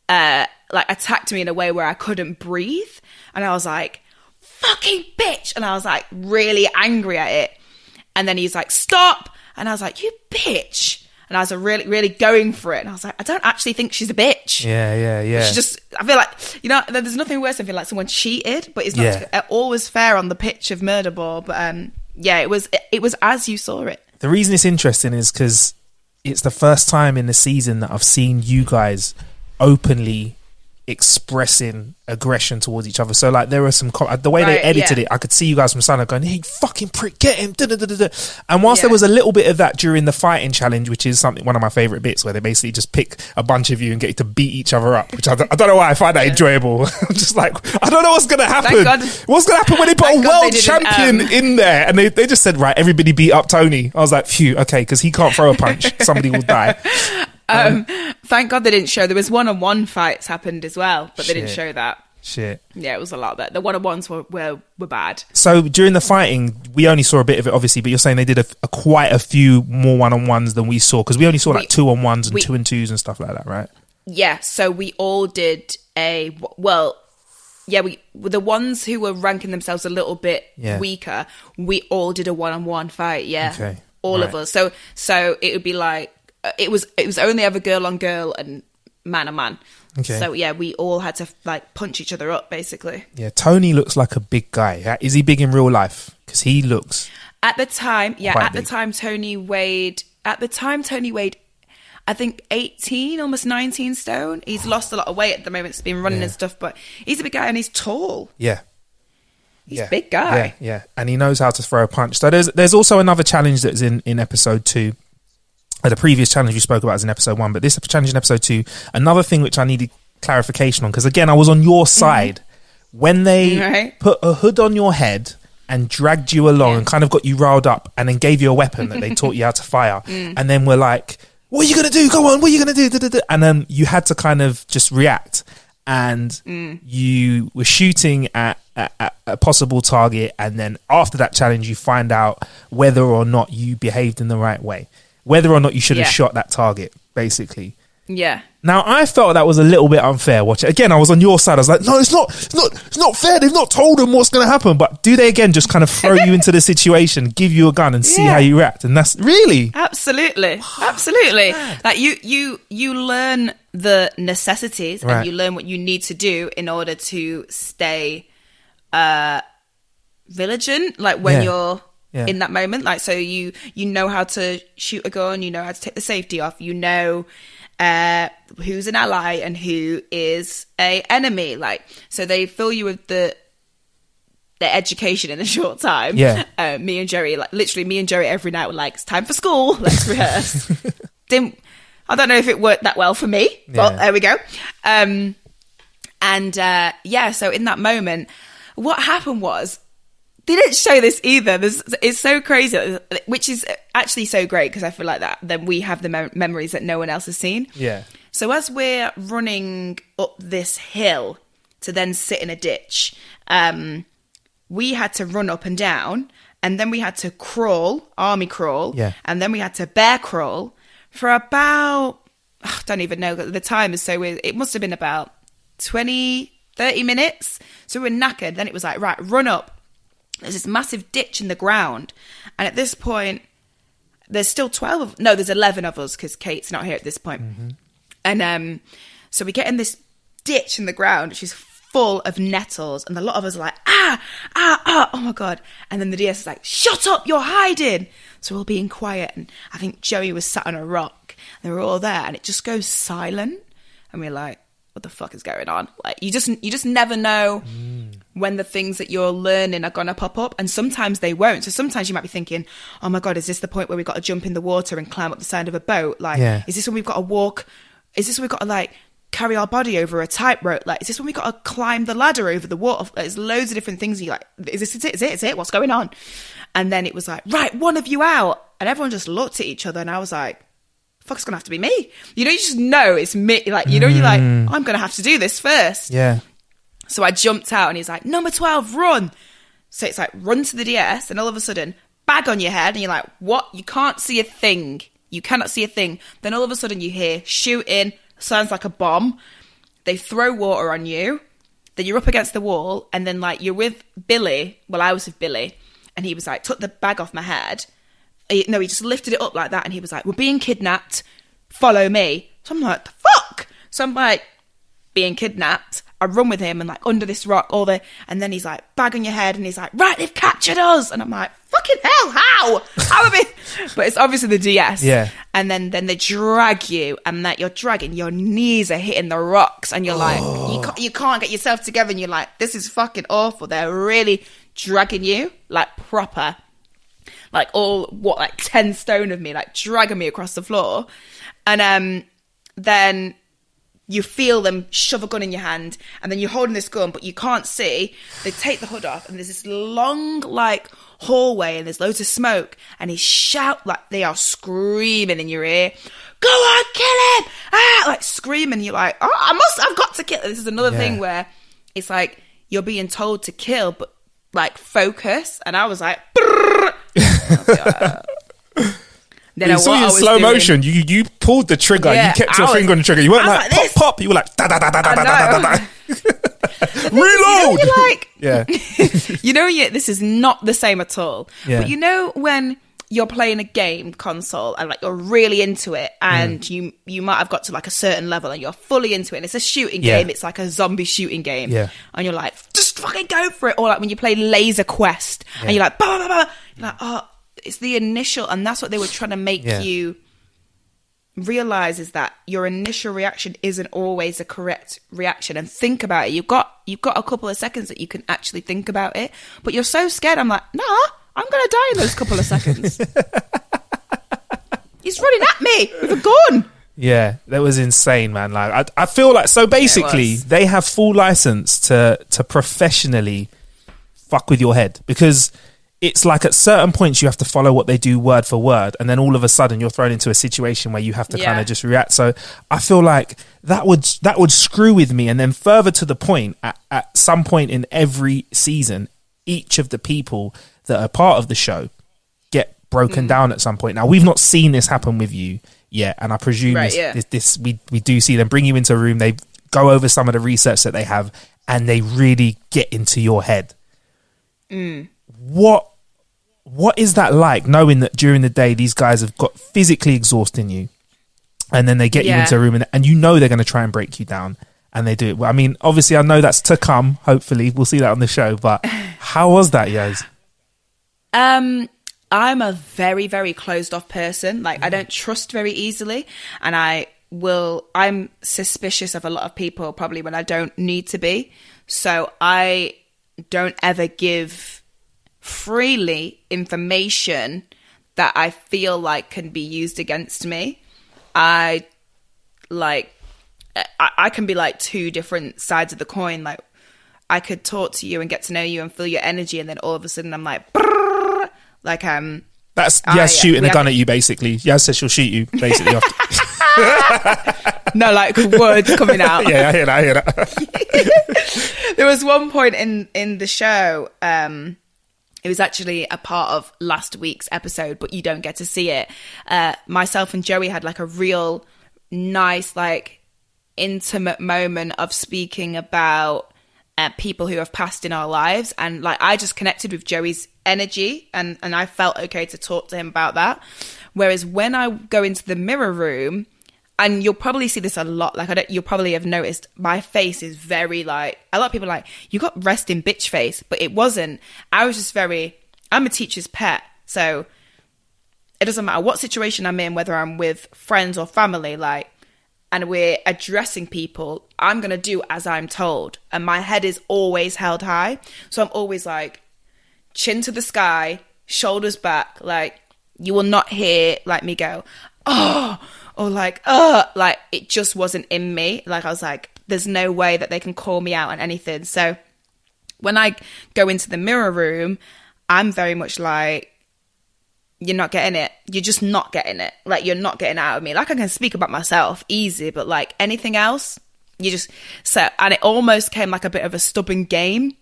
uh like attacked me in a way where I couldn't breathe. And I was like fucking bitch. And I was like really angry at it. And then he's like stop. And I was like you bitch and I was really really going for it. And I was like I don't actually think she's a bitch. Yeah yeah yeah. She's just I feel like you know there's nothing worse than feeling like someone cheated but it's not Yeah. always fair on the pitch of murder ball. But um yeah it was it was as you saw it. The reason it's interesting is because it's the first time in the season that I've seen you guys openly expressing aggression towards each other. So like there were some com- the way they edited yeah. it, I could see you guys from Sana going, "Hey, fucking prick, get him!" da, da, da. And whilst there was a little bit of that during the fighting challenge, which is something one of my favorite bits, where they basically just pick a bunch of you and get you to beat each other up, which I, don't- I don't know why I find that enjoyable. I'm just like I don't know what's gonna happen. What's gonna happen when they put a Thank God world champion um, in there and they, they just said right everybody beat up tony i was like phew okay because he can't throw a punch somebody will die um thank god they didn't show there was one-on-one fights happened as well but they didn't Shit. show that shit Yeah, it was a lot better. The one on ones were, were were bad. so during the fighting we only saw a bit of it obviously but you're saying they did a, a quite a few more one-on-ones than we saw because we only saw like We- two-on-ones and we- two and twos and stuff like that right Yeah, so we all did a well. Yeah, we the ones who were ranking themselves a little bit Yeah. weaker. We all did a one-on-one fight. Yeah, Okay, all of right. us. So so it would be like it was it was only ever girl on girl and man on man. Okay. So yeah, we all had to like punch each other up basically. yeah tony looks like a big guy is he big in real life because he looks At the time, yeah, at the time Tony weighed at the time Tony weighed I think 18, almost 19 stone. He's lost a lot of weight at the moment. He's been running Yeah. and stuff, but he's a big guy and he's tall. yeah He's yeah. a big guy. Yeah, yeah, and he knows how to throw a punch. So there's there's also another challenge that's in in episode two, the previous challenge we spoke about is in episode one, but this challenge in episode two. Another thing which I needed clarification on because again, I was on your mm-hmm. side when they Right. put a hood on your head and dragged you along and kind of got you riled up and then gave you a weapon that they taught you how to fire, mm. and then were like, "What are you gonna do? Go on, what are you gonna do?" Da, da, da. And then you had to kind of just react, and mm. you were shooting at, at, at a possible target, and then after that challenge, you find out whether or not you behaved in the right way, whether or not you should have Yeah. shot that target, basically. Yeah. Now I felt that was a little bit unfair. Watch it again. I was on your side. I was like, no, it's not. It's not. It's not fair. They've not told them what's going to happen. But do they again just kind of throw you into the situation, give you a gun, and see Yeah. how you react? And that's really Absolutely, absolutely. Like you, you, you learn the necessities Right. and you learn what you need to do in order to stay uh vigilant. Like when Yeah. you're Yeah. in that moment, like so you you know how to shoot a gun, you know how to take the safety off, you know uh who's an ally and who is a enemy. Like so they fill you with the the education in a short time. Yeah. Uh, me and Jerry, like literally, me and Jerry every night were like, "It's time for school. Let's rehearse." Didn't I don't know if it worked that well for me, but there we go. Um, and uh, yeah, so in that moment, what happened was they didn't show this either. There's, it's so crazy, which is actually so great because I feel like that then we have the mem- memories that no one else has seen. yeah, So as we're running up this hill to then sit in a ditch, um, we had to run up and down, and then we had to crawl, army crawl, Yeah. and then we had to bear crawl for about I don't even know the time is so weird. It must have been about 20, 30 minutes. So we were knackered. Then it was like right, run up. There's this massive ditch in the ground, and at this point, there's still 12 of, no there's 11 of us because kate's not here at this point. point and um so we get in this ditch in the ground which is full of nettles. And a lot of us are like ah ah ah oh my god. And then the ds is like shut up you're hiding. So we're all being quiet. And i think joey was sat on a rock. And they were all there. And it just goes silent. And we're like what the fuck is going on? Like you just you just never know when the things that you're learning are to pop up and sometimes they won't. So sometimes you might be thinking oh my god is this the point where we've got to jump in the water and climb up the side of a boat? Like Yeah. is this when we've got to walk is this when we've got to like carry our body over a tightrope? Like is this when we've got to climb the ladder over the water? There's loads of different things you're like is this it is it is it? What's going on? And then it was like right one of you out. And everyone just looked at each other and i was like fuck's gonna have to be me you know you just know it's me like you know you're like mm. i'm gonna have to do this first yeah, so I jumped out and he's like, number 12, run. So it's like, run to the DS, and all of a sudden, bag on your head, and you're like, what? You can't see a thing. You cannot see a thing. Then all of a sudden, you hear shooting, sounds like a bomb. They throw water on you. Then you're up against the wall, and then like you're with Billy. Well, I was with Billy, and he was like, took the bag off my head. He- no, he just lifted it up like that, and he was like, we're being kidnapped. Follow me. So I'm like, the fuck? So I'm like, being kidnapped. I run with him and like under this rock, all the, and then he's like, bag on your head, and he's like, right, they've captured us, and I'm like, fucking hell, how? How have it? But it's obviously the DS, Yeah. And then then they drag you, and that you're dragging, your knees are hitting the rocks, and you're like, oh. you can't, you can't get yourself together, and you're like, this is fucking awful. They're really dragging you like proper like all what like 10 stone of me like dragging me across the floor. And um then you feel them shove a gun in your hand and then you're holding this gun but you can't see. They take the hood off and there's this long like hallway and there's loads of smoke and he shout like they are screaming in your ear go on kill him! Ah like screaming. You're like oh i must i've got to kill this is another Yeah. thing where it's like you're being told to kill but like focus. And i was like then you I- saw you in slow doing- motion. You you pulled the trigger. Yeah, you kept your was- finger on the trigger. You weren't like, like pop pop. You were like da da da da da da da da da. Reload. You know, like, yeah, you know, you, this is not the same at all. Yeah. But you know when you're playing a game console and like you're really into it, and Mm. you you might have got to like a certain level and you're fully into it. And it's a shooting Yeah. game. It's like a zombie shooting game. Yeah. And you're like, just fucking go for it. Or like when you play Laser Quest and you're like, bah, bah, bah. You're like, oh, it's the initial, and that's what they were trying to make Yeah. you realize is that your initial reaction isn't always a correct reaction and think about it you've got you've got a couple of seconds that you can actually think about it but you're so scared i'm like nah i'm gonna die in those couple of seconds He's running at me with a gun. Yeah, that was insane, man. Like I, I feel like so basically was. they have full license to to professionally fuck with your head because it's like at certain points you have to follow what they do word for word, and then all of a sudden you're thrown into a situation where you have to kind of just react. So I feel like that would that would screw with me, and then further to the point, at, at some point in every season, each of the people that are part of the show get Mm. broken down at some point. Now we've not seen this happen with you yet, and I presume Right, this, yeah. this, this we we do see them bring you into a room. They go over some of the research that they have, and they really get into your head. Mm. What what is that like, knowing that during the day these guys have got physically exhausting you, and then they get you into a room and, and you know they're going to try and break you down, and they do it. Well, I mean, obviously, I know that's to come. Hopefully, we'll see that on the show. But how was that, Yaz? Um, I'm a very, very closed off person. Like, I don't trust very easily. And I will, I'm suspicious of a lot of people probably when I don't need to be. So I don't ever give freely information that I feel like can be used against me. I like, I, I can be like two different sides of the coin. Like, I could talk to you and get to know you and feel your energy, and then all of a sudden I'm like, "Brrr," like um, That's Yaz yeah, shooting a gun at you, basically. Yaz says she'll shoot you, basically. no, like words coming out. yeah, I hear that. I hear that. there was one point in in the show um it was actually a part of last week's episode but you don't get to see it. Uh myself and joey had like a real nice like intimate moment of speaking about uh, people who have passed in our lives. And like i just connected with joey's energy and and i felt okay to talk to him about that. Whereas when i go into the mirror room and you'll probably see this a lot. Like I don't, you'll probably have noticed my face is very like a lot of people are like you got resting bitch face, but it wasn't. I was just very. I'm a teacher's pet, so it doesn't matter what situation I'm in, whether I'm with friends or family. Like, and we're addressing people, I'm gonna do as I'm told, and my head is always held high. So I'm always like chin to the sky, shoulders back. Like you will not hear like me go, oh, or like, uh, like it just wasn't in me. Like I was like, there's no way that they can call me out on anything. So when I go into the mirror room, I'm very much like, you're not getting it. You're just not getting it. Like you're not getting out of me. Like I can speak about myself easy, but like anything else, you just so and it almost came like a bit of a stubborn game.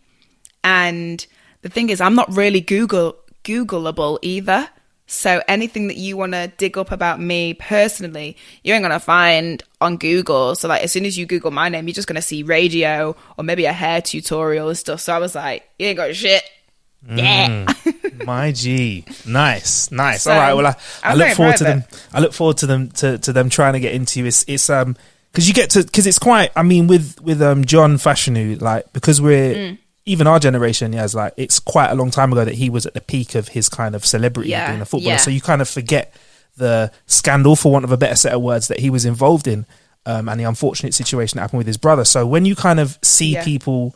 And the thing is, I'm not really Google Googleable either. So anything that you want to dig up about me personally, you ain't gonna find on Google. So like as soon as you Google my name, you're just gonna see radio or maybe a hair tutorial and stuff. So I was like, you ain't got shit. Yeah. My G, nice, nice. So, All right, well, I, I look forward to them. I look forward to them to, to them trying to get into you. It's it's um because you get to because it's quite. I mean, with with um John Fashanu, like because we're Mm. Even our generation, yeah, is like it's quite a long time ago that he was at the peak of his kind of celebrity Yeah, being a footballer. yeah. So you kind of forget the scandal, for want of a better set of words, that he was involved in. Um, and the unfortunate situation that happened with his brother. So when you kind of see Yeah. people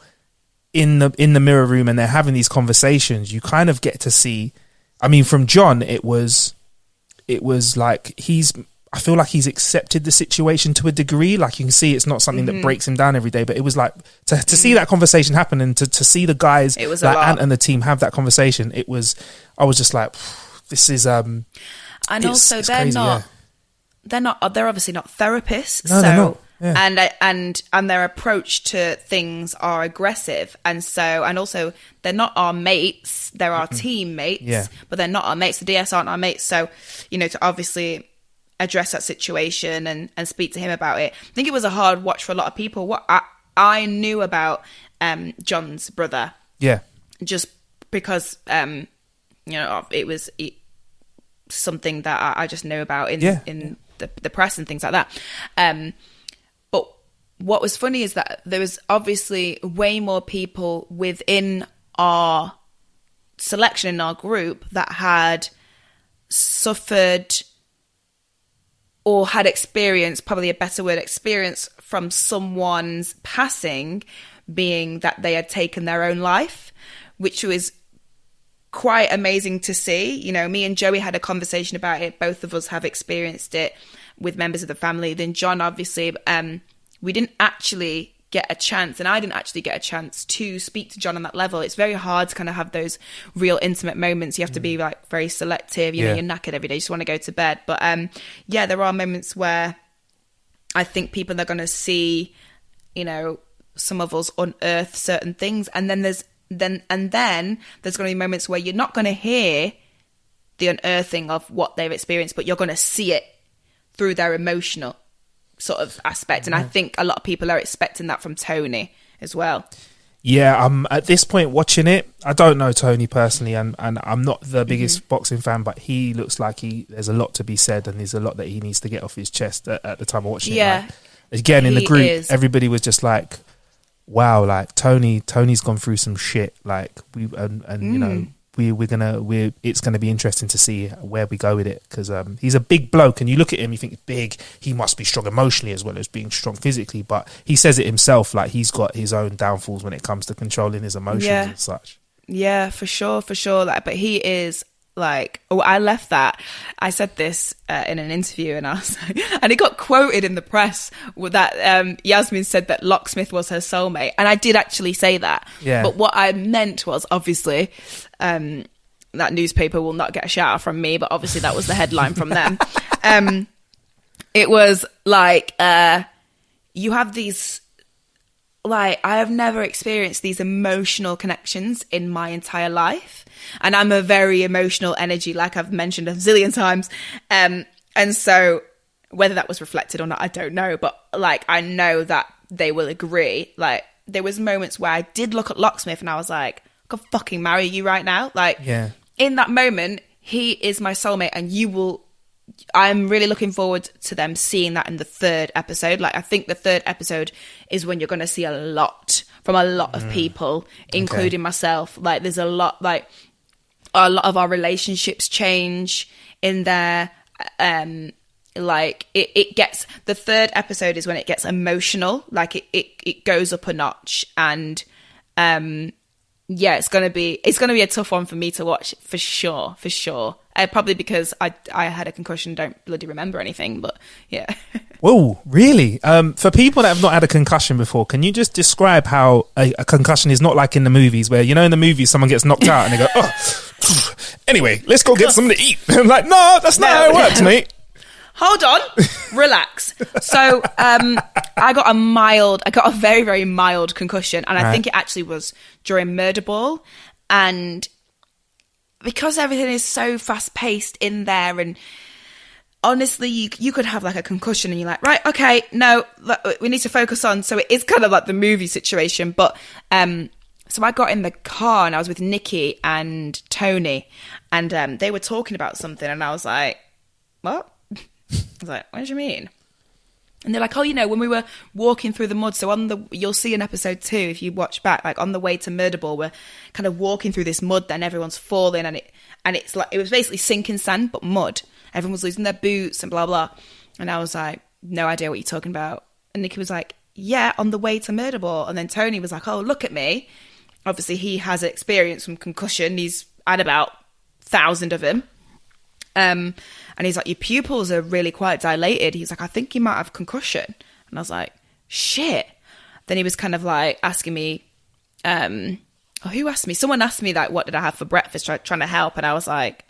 in the in the mirror room and they're having these conversations, you kind of get to see. I mean, from John, it was it was like he's. I feel like he's accepted the situation to a degree. Like you can see, it's not something Mm-hmm. that breaks him down every day. But it was like to to see that conversation happen and to, to see the guys. It was like. Ant and the team have that conversation. It was. I was just like, this is um. And It's- also, it's they're crazy, not. yeah. They're not. They're obviously not therapists. No, so they're not, yeah. and and and their approach to things are aggressive, and so and also they're not our mates. They're our teammates. Yeah. but they're not our mates. The DS aren't our mates. So you know to obviously address that situation and and speak to him about it. I think it was a hard watch for a lot of people. What I I knew about um John's brother Yeah, just because um you know it was it, something that I, I just know about in Yeah. in the, the press and things like that um but what was funny is that there was obviously way more people within our selection in our group that had suffered or had experience, probably a better word, experience from someone's passing, being that they had taken their own life, which was quite amazing to see. You know, me and Joey had a conversation about it. Both of us have experienced it with members of the family. Then John, obviously, um, we didn't actually get a chance, and I didn't actually get a chance to speak to John on that level. It's very hard to kind of have those real intimate moments. You have to be like very selective. You know, Yeah. you're knackered every day. You just want to go to bed. But um, yeah, there are moments where I think people are going to see, you know, some of us unearth certain things, and then there's then and then there's going to be moments where you're not going to hear the unearthing of what they've experienced, but you're going to see it through their emotional sort of aspect. And I think a lot of people are expecting that from Tony as well. Yeah, I'm at this point watching it. I don't know Tony personally, and, and I'm not the biggest Mm-hmm. boxing fan, but he looks like he there's a lot to be said, and there's a lot that he needs to get off his chest at, at the time of watching Yeah. it. Like, again, in the group, is. everybody was just like, "Wow, like Tony, Tony's gone through some shit." Like we and, and you know Mm. We we're gonna we it's gonna be interesting to see where we go with it because um, he's a big bloke, and you look at him, you think big. He must be strong emotionally as well as being strong physically, but he says it himself. Like he's got his own downfalls when it comes to controlling his emotions Yeah. and such. Yeah, for sure, for sure. Like, but he is like, oh, I left that. I said this uh, in an interview, and I was, and it got quoted in the press that um, Yasmin said that Locksmith was her soulmate, and I did actually say that. Yeah. But what I meant was obviously. Um, that newspaper will not get a shout out from me, but obviously that was the headline from them. Um, it was like uh, you have these like I have never experienced these emotional connections in my entire life. And I'm a very emotional energy, like I've mentioned a zillion times. Um, and so whether that was reflected or not, I don't know. But like I know that they will agree. Like there was moments where I did look at Locksmith and I was like, could fucking marry you right now. Like Yeah. in that moment, he is my soulmate and you will I'm really looking forward to them seeing that in the third episode. Like, I think the third episode is when you're going to see a lot from a lot of people, including myself. Like, there's a lot, like, a lot of our relationships change in there. Um, like, it, it gets, the third episode is when it gets emotional. Like, it, it, it goes up a notch. And, um, yeah, it's gonna be it's gonna be a tough one for me to watch for sure, for sure. Uh, probably because I I had a concussion, don't bloody remember anything, but yeah. Whoa, really? Um, for people that have not had a concussion before, can you just describe how a, a concussion is not like in the movies, where you know in the movies someone gets knocked out and they go, "Oh, anyway, let's go get something to eat." I'm like, "No, that's not No, how it works, mate." Hold on, relax. So um, I got a mild, I got a very very mild concussion, and I Right. think it actually was during Murder Ball, and because everything is so fast paced in there and honestly you you could have like a concussion and you're like right okay no we need to focus on so it is kind of like the movie situation but um so I got in the car and I was with Nikki and Tony and um they were talking about something and I was like what Was like what do you mean and they're like, oh, you know, when we were walking through the mud. So on the, you'll see in episode two if you watch back, like on the way to Murderball, we're kind of walking through this mud. Then everyone's falling, and it and it's like it was basically sinking sand, but mud. Everyone was losing their boots and blah blah. And I was like, no idea what you're talking about. And Nikki was like, yeah, on the way to Murderball. And then Tony was like, oh, look at me. Obviously, he has experience from concussion. He's had about thousand of them. Um, and he's like, your pupils are really quite dilated. He's like, I think you might have concussion. And I was like, shit. Then he was kind of like asking me, um, oh, who asked me? Someone asked me like, what did I have for breakfast? Try, trying to help, and I was like,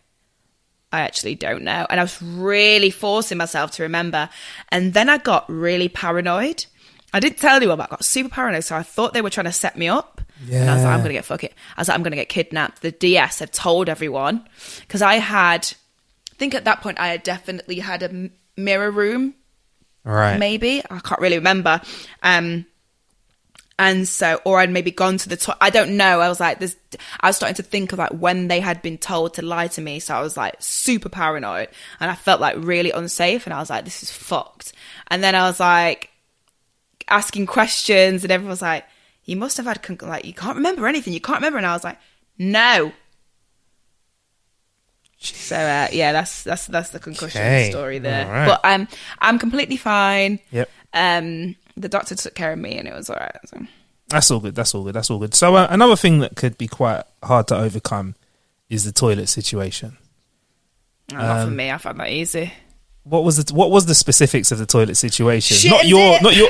I actually don't know. And I was really forcing myself to remember. And then I got really paranoid. I didn't tell anyone, but I got super paranoid. So I thought they were trying to set me up. And I was like, I'm going to get fuck it. I was like, I'm going to get kidnapped. The DS had told everyone because I had, think at that point I had definitely had a m- mirror room Right. maybe I can't really remember. Um, and so, or I'd maybe gone to the top. I don't know. I was like, this. I was starting to think of like when they had been told to lie to me. So I was like super paranoid, and I felt like really unsafe. And I was like, this is fucked. And then I was like asking questions, and everyone was like, you must have had con- like you can't remember anything. You can't remember. And I was like, no. So uh, yeah, that's that's that's the concussion Okay. story there. Right. But I'm I'm completely fine. Yep. Um, the doctor took care of me, and it was all right. So. That's all good. That's all good. That's all good. So uh, another thing that could be quite hard to overcome is the toilet situation. No, not Um, for me. I found that easy. What was the what was the specifics of the toilet situation? Shit not your dip. not your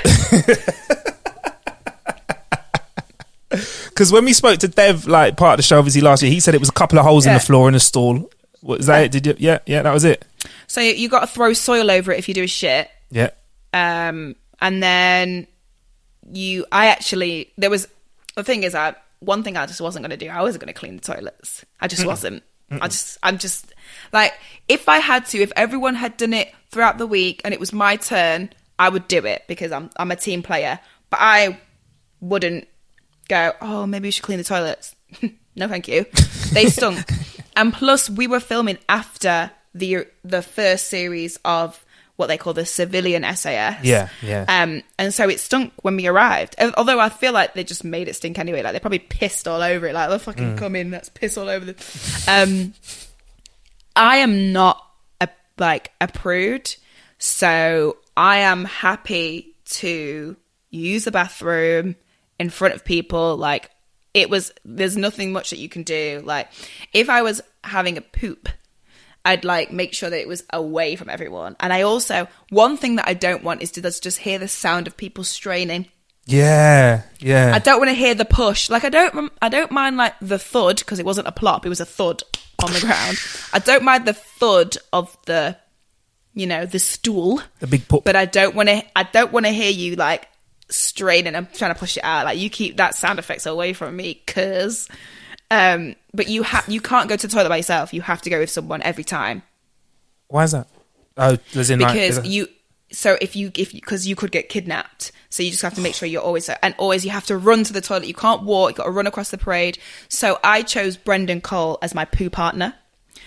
Because when we spoke to Dev, like part of the show, obviously last year, he said it was a couple of holes in the floor in a stall. What, is that it? Did you? Yeah, yeah, that was it. So you got to throw soil over it if you do a shit. Yeah, Um, and then you, I actually, there was, the thing is, I, one thing I just wasn't going to do, I wasn't going to clean the toilets. I just wasn't. I just, I'm just, like, if I had to, if everyone had done it throughout the week and it was my turn, I would do it because I'm, I'm a team player. But I wouldn't go, oh, maybe we should clean the toilets. no, thank you. They stunk. and plus, we were filming after the the first series of what they call the civilian SAS. Yeah, yeah. Um, and so it stunk when we arrived. Although I feel like they just made it stink anyway. Like they probably pissed all over it. Like they'll fucking come in, let's piss all over the. Um, I am not a like a prude, so I am happy to use the bathroom in front of people. Like it was, there's nothing much that you can do. Like if I was having a poop, I'd like make sure that it was away from everyone. And I also one thing that I don't want is to just hear the sound of people straining. yeah, yeah. I don't want to hear the push. Like I don't, I don't mind like the thud because it wasn't a plop; it was a thud on the ground. I don't mind the thud of the, you know, the stool. the big put. But I don't want to. I don't want to hear you like straining and I'm trying to push it out. Like you keep that sound effects away from me, cause. Um, but you have you can't go to the toilet by yourself. You have to go with someone every time Why is that? Oh, because you so if you if because you could get kidnapped so you just have to make sure you're always and always you have to run to the toilet you can't walk you got to run across the parade so i chose brendan cole as my poo partner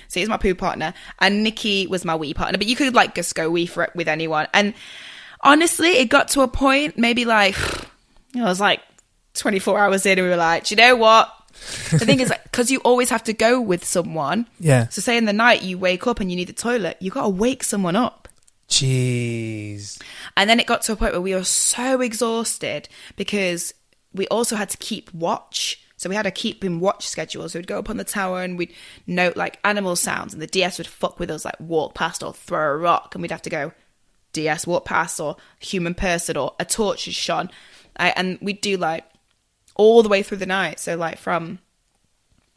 so he's my poo partner and nikki was my wee partner but you could like just go wee for it with anyone and honestly it got to a point maybe like it was like 24 hours in and we were like do you know what the thing is because you always have to go with someone Yeah. so say in the night you wake up and you need the toilet you got to wake someone up Jeez. and then it got to a point where we were so exhausted because we also had to keep watch. So we had a keep in watch schedule. So we'd go up on the tower and we'd note like animal sounds, and the DS would fuck with us, like walk past or throw a rock, and we'd have to go DS walk past or human person or a torch is shone, I, and we'd do like all the way through the night. So like from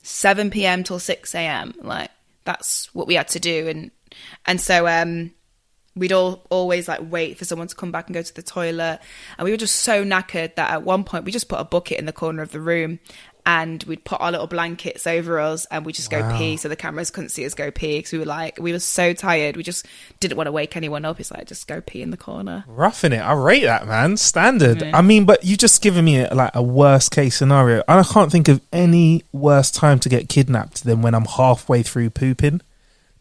seven p.m. till six a.m. Like that's what we had to do, and and so um we'd all always like wait for someone to come back and go to the toilet and we were just so knackered that at one point we just put a bucket in the corner of the room and we'd put our little blankets over us and we just go pee so the cameras couldn't see us go pee because we were like we were so tired we just didn't want to wake anyone up it's like just go pee in the corner Roughing it. I rate that, man. Standard. I mean, but you just given me a, like a worst case scenario. And I can't think of any worse time to get kidnapped than when I'm halfway through pooping.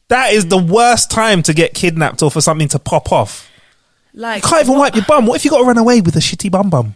That is the mm. worst time to get kidnapped or for something to pop off. like You can't even wipe your bum. What if you got to run away with a shitty bum bum?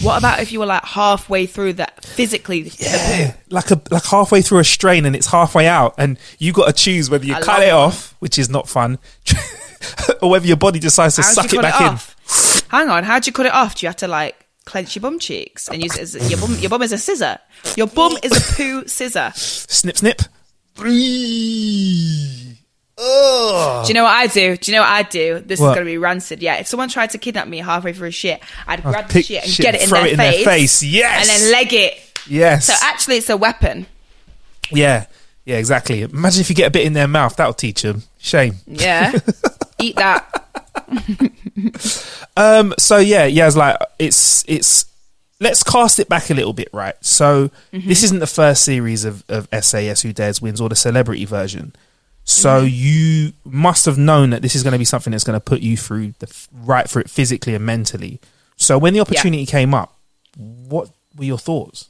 What about if you were like halfway through that physically Yeah, like a like halfway through a strain and it's halfway out, and you got to choose whether you I cut it that. off, which is not fun, or whether your body decides to How suck it back it in. Hang on, how'd you cut it off? Do you have to like clench your bum cheeks and use it as your bum? Your bum is a scissor. Your bum is a poo scissor. Snip, snip. Do you know what I do? Do you know what I do? This What? is going to be rancid. Yeah, if someone tried to kidnap me halfway through a shit, I'd grab the shit and get it in, throw their, it in their face, face. Yes. and then leg it. Yes. So actually, it's a weapon. yeah. Yeah, exactly. Imagine if you get a bit in their mouth. That'll teach them. Shame. Yeah, eat that. Um. So yeah, yeah. It's like it's it's. Let's cast it back a little bit, right? So Mm-hmm. this isn't the first series of of SAS Who Dares Wins or the celebrity version. So Mm-hmm. you must have known that this is going to be something that's going to put you through the f- right for it physically and mentally. So when the opportunity came up, what were your thoughts?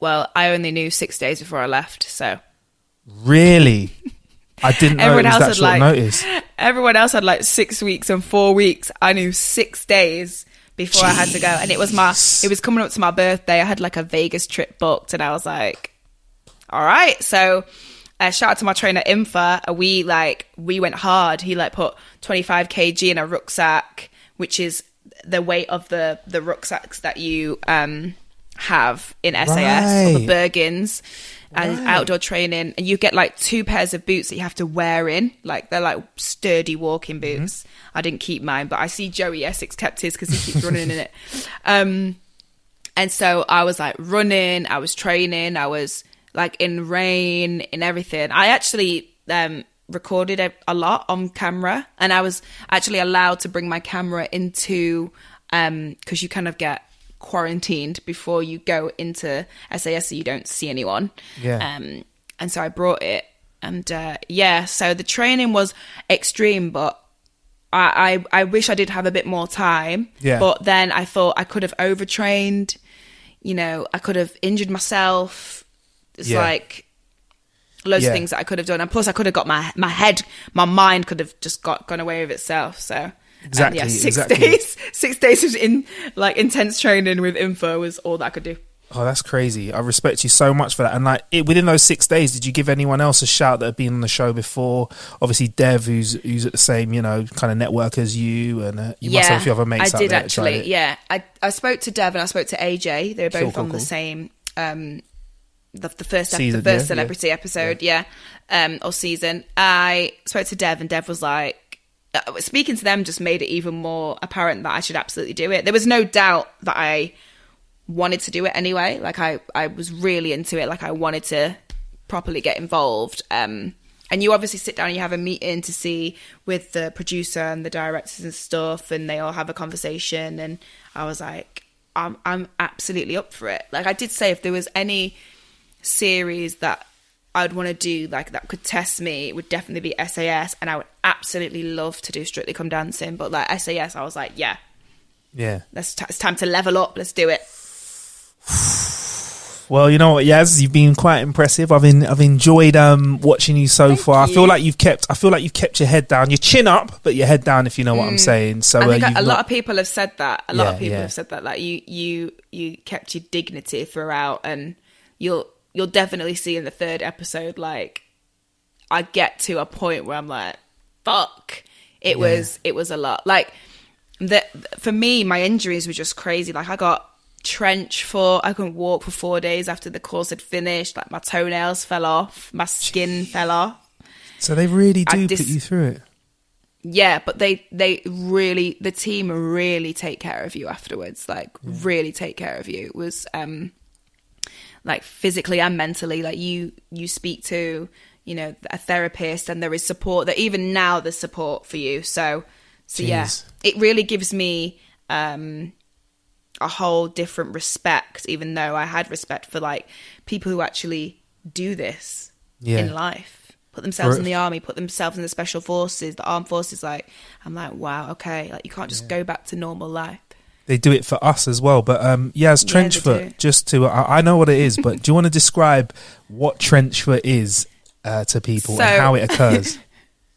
Well, I only knew six days before I left, so Really, I didn't know Everyone it was else that had, short like- notice. everyone else had like six weeks and four weeks. I knew six days before I had to go, and it was my it was coming up to my birthday. I had like a Vegas trip booked, and I was like, "All right." So, uh, shout out to my trainer Infa. Uh, We like we went hard. He like put twenty five kg in a rucksack, which is the weight of the the rucksacks that you um have in SAS or the Right. Bergens and outdoor training. And you get like two pairs of boots that you have to wear in. Like they're like sturdy walking boots. I didn't keep mine but I see Joey Essex kept his because he keeps running in it. Um and so I was like running. I was training. I was like in rain in everything I actually um recorded a, a lot on camera and I was actually allowed to bring my camera into um because you kind of get quarantined before you go into SAS so you don't see anyone Yeah. um and so I brought it and uh yeah so the training was extreme but I, I I wish I did have a bit more time. Yeah. But then I thought I could have overtrained. You know, I could have injured myself. It's Yeah. like loads Yeah. of things that I could have done, and plus I could have got my my head, my mind could have just got gone away with itself. So um, Exactly, yeah, six exactly. days, six days of in like intense training with info was all that I could do. Oh, that's crazy. I respect you so much for that. And like it, within those six days, did you give anyone else a shout that had been on the show before? Obviously, Dev, who's who's at the same you know kind of network as you, and uh, you must have a few other mates. I did actually. Yeah, I I spoke to Dev and I spoke to AJ. They were both Cool, cool, on the same um the, the first Season, the first yeah, celebrity episode, yeah. um or season. I spoke to Dev and Dev was like uh, speaking to them just made it even more apparent that I should absolutely do it. There was no doubt that I wanted to do it anyway. Like I, I was really into it. Like I wanted to properly get involved. Um, and you obviously sit down and you have a meeting to see with the producer and the directors and stuff, and they all have a conversation. And I was like, I'm, I'm absolutely up for it. Like I did say, if there was any series that I'd want to do, like that could test me, would definitely be SAS, and I would absolutely love to do Strictly Come Dancing. But like SAS, I was like, yeah, Yeah. let's t- it's time to level up. Let's do it. Well, you know what, Yaz, you've been quite impressive. I've been, I've enjoyed um, watching you so far. I feel like you've kept, I feel like you've kept your head down, your chin up, but your head down. If you know what I'm saying. So Mm. I think uh, a, a lot not- of people have said that. A lot Yeah, of people yeah. have said that. Like you, you, you kept your dignity throughout, and you'll, you'll definitely see in the third episode. Like, I get to a point where I'm like, fuck. It was, it was a lot. Like, the for me, my injuries were just crazy. Like, I got trench foot. I couldn't walk for four days after the course had finished. Like, my toenails fell off, my skin fell off. so they really do dis- put you through it. Yeah, but they they really the team really take care of you afterwards. Like really take care of you. It was um like physically and mentally. Like you you speak to you know a therapist and there is support. That even now there's support for you. So so yeah, it really gives me um a whole different respect. Even though I had respect for like people who actually do this Yeah. in life put themselves For- in the army put themselves in the special forces the armed forces like i'm like wow okay like you can't just go back to normal life They do it for us as well. But um, Yaz, Yeah, trench they foot. do. Just to, I, I know what it is, but do you want to describe what trench foot is uh, to people and how it occurs?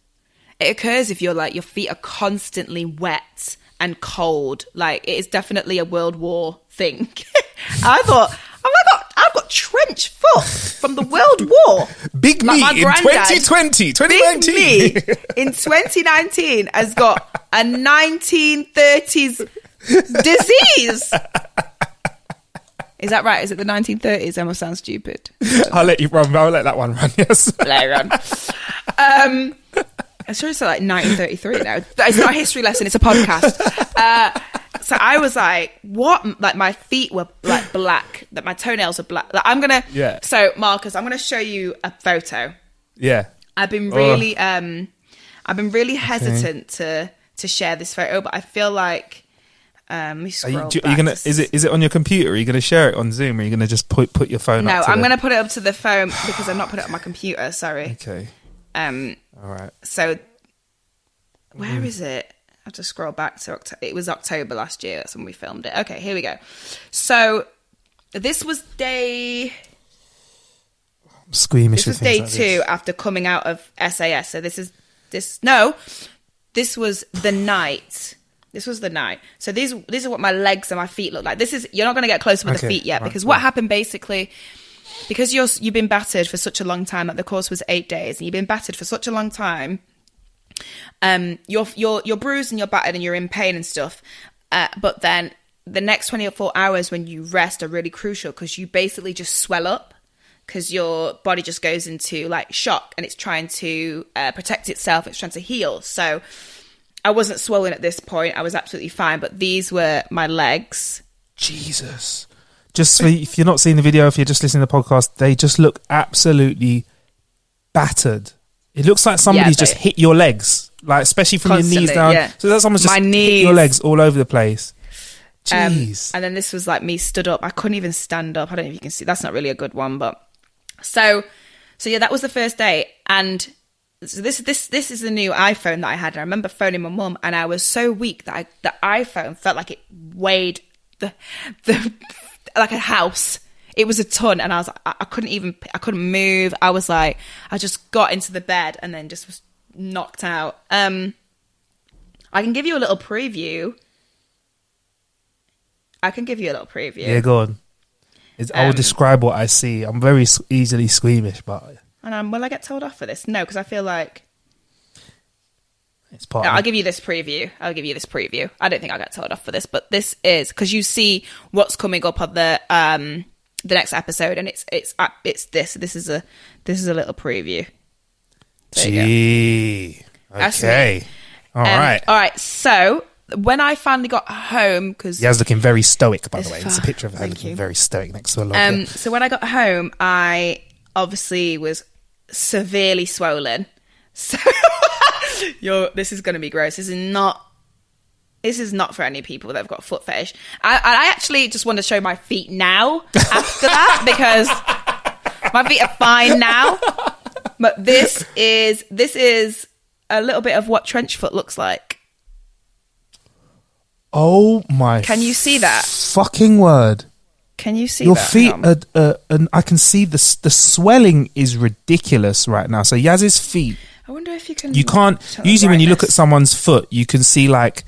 it occurs if you're like your feet are constantly wet and cold like it is definitely a world war thing i thought oh my god i've got trench foot from the World War. Big Like me in granddad. 2020, Big 2019. me in 2019 has got a 1930s disease. Is that right? Is it the 1930s? I must sound stupid. I'll let you run. I'll let that one run. Yes. Let it run. Um, I should have said like 1933 now. It's not a history lesson, it's a podcast. Uh, so I was like, what? Like my feet were like black, that my toenails were black. Like, I'm going to. Yeah. So, Marcus, I'm going to show you a photo. Yeah. I've been Oh. really, um, I've been really hesitant to to share this photo, but I feel like. Um, Are you, do, are you gonna? Is it? Is it on your computer? Are you gonna share it on Zoom? Or are you gonna just put put your phone? No, I'm the- going to put it up to the phone because I've not put it on my computer. Sorry. Okay. Um, All right. So, where Mm. is it? I have to scroll back to October. It was October last year. That's when we filmed it. Okay, here we go. So, this was day. I'm squeamish. This was day like two this. after coming out of SAS. So this is this. No, this was the night. This was the night. So these these are what my legs and my feet look like. This is you're not going to get closer with the feet yet right, because what happened basically because you're you've been battered for such a long time. Like the course was eight days, and you've been battered for such a long time. Um, you're you're you're bruised and you're battered and you're in pain and stuff. Uh, but then the next 24 hours when you rest are really crucial because you basically just swell up because your body just goes into like shock and it's trying to uh, protect itself. It's trying to heal. So I wasn't swollen at this point. I was absolutely fine. But these were my legs. Jesus. Just for, if you're not seeing the video, if you're just listening to the podcast, they just look absolutely battered. It looks like somebody's they- just hit your legs, like especially from your knees down. yeah. So that someone's just My hit your legs all over the place. Um, Jeez. and then this was like me stood up. I couldn't even stand up. I don't know if you can see. That's not really a good one, but so so yeah, that was the first day. And so this this this is the new iPhone that I had. And I remember phoning my mum, and I was so weak that I, the iPhone felt like it weighed the the like a house. It was a ton, and I was I, I couldn't even I couldn't move. I was like I just got into the bed and then just was knocked out. Um, I can give you a little preview. I can give you a little preview. yeah, go on. It's, I will Um, describe what I see. I'm very easily squeamish, but And um, will I get told off for this? No, because I feel like it's part. I'll give you this preview. I'll give you this preview. I don't think I'll get told off for this, but this is because you see what's coming up on the um the next episode, and it's it's uh, it's this. This is a this is a little preview. There you go. Gee. Okay. All Um, right. all right. So when I finally got home, because Yaz's looking very stoic, by the way. It's a picture of her Thank looking you. very stoic next to a log. Um, so when I got home, I obviously was severely swollen. So you're, this is going to be gross. This is not. This is not for any people that've got foot fetish. I, I actually just want to show my feet now after that because my feet are fine now. But this is this is a little bit of what trench foot looks like. Oh my! Can you see that? Fucking word! Can you see Your that? feet are, uh, and I can see the the swelling is ridiculous right now. So Yaz's feet, I wonder if you can. you can't. Usually, when you look at someone's foot, you can see like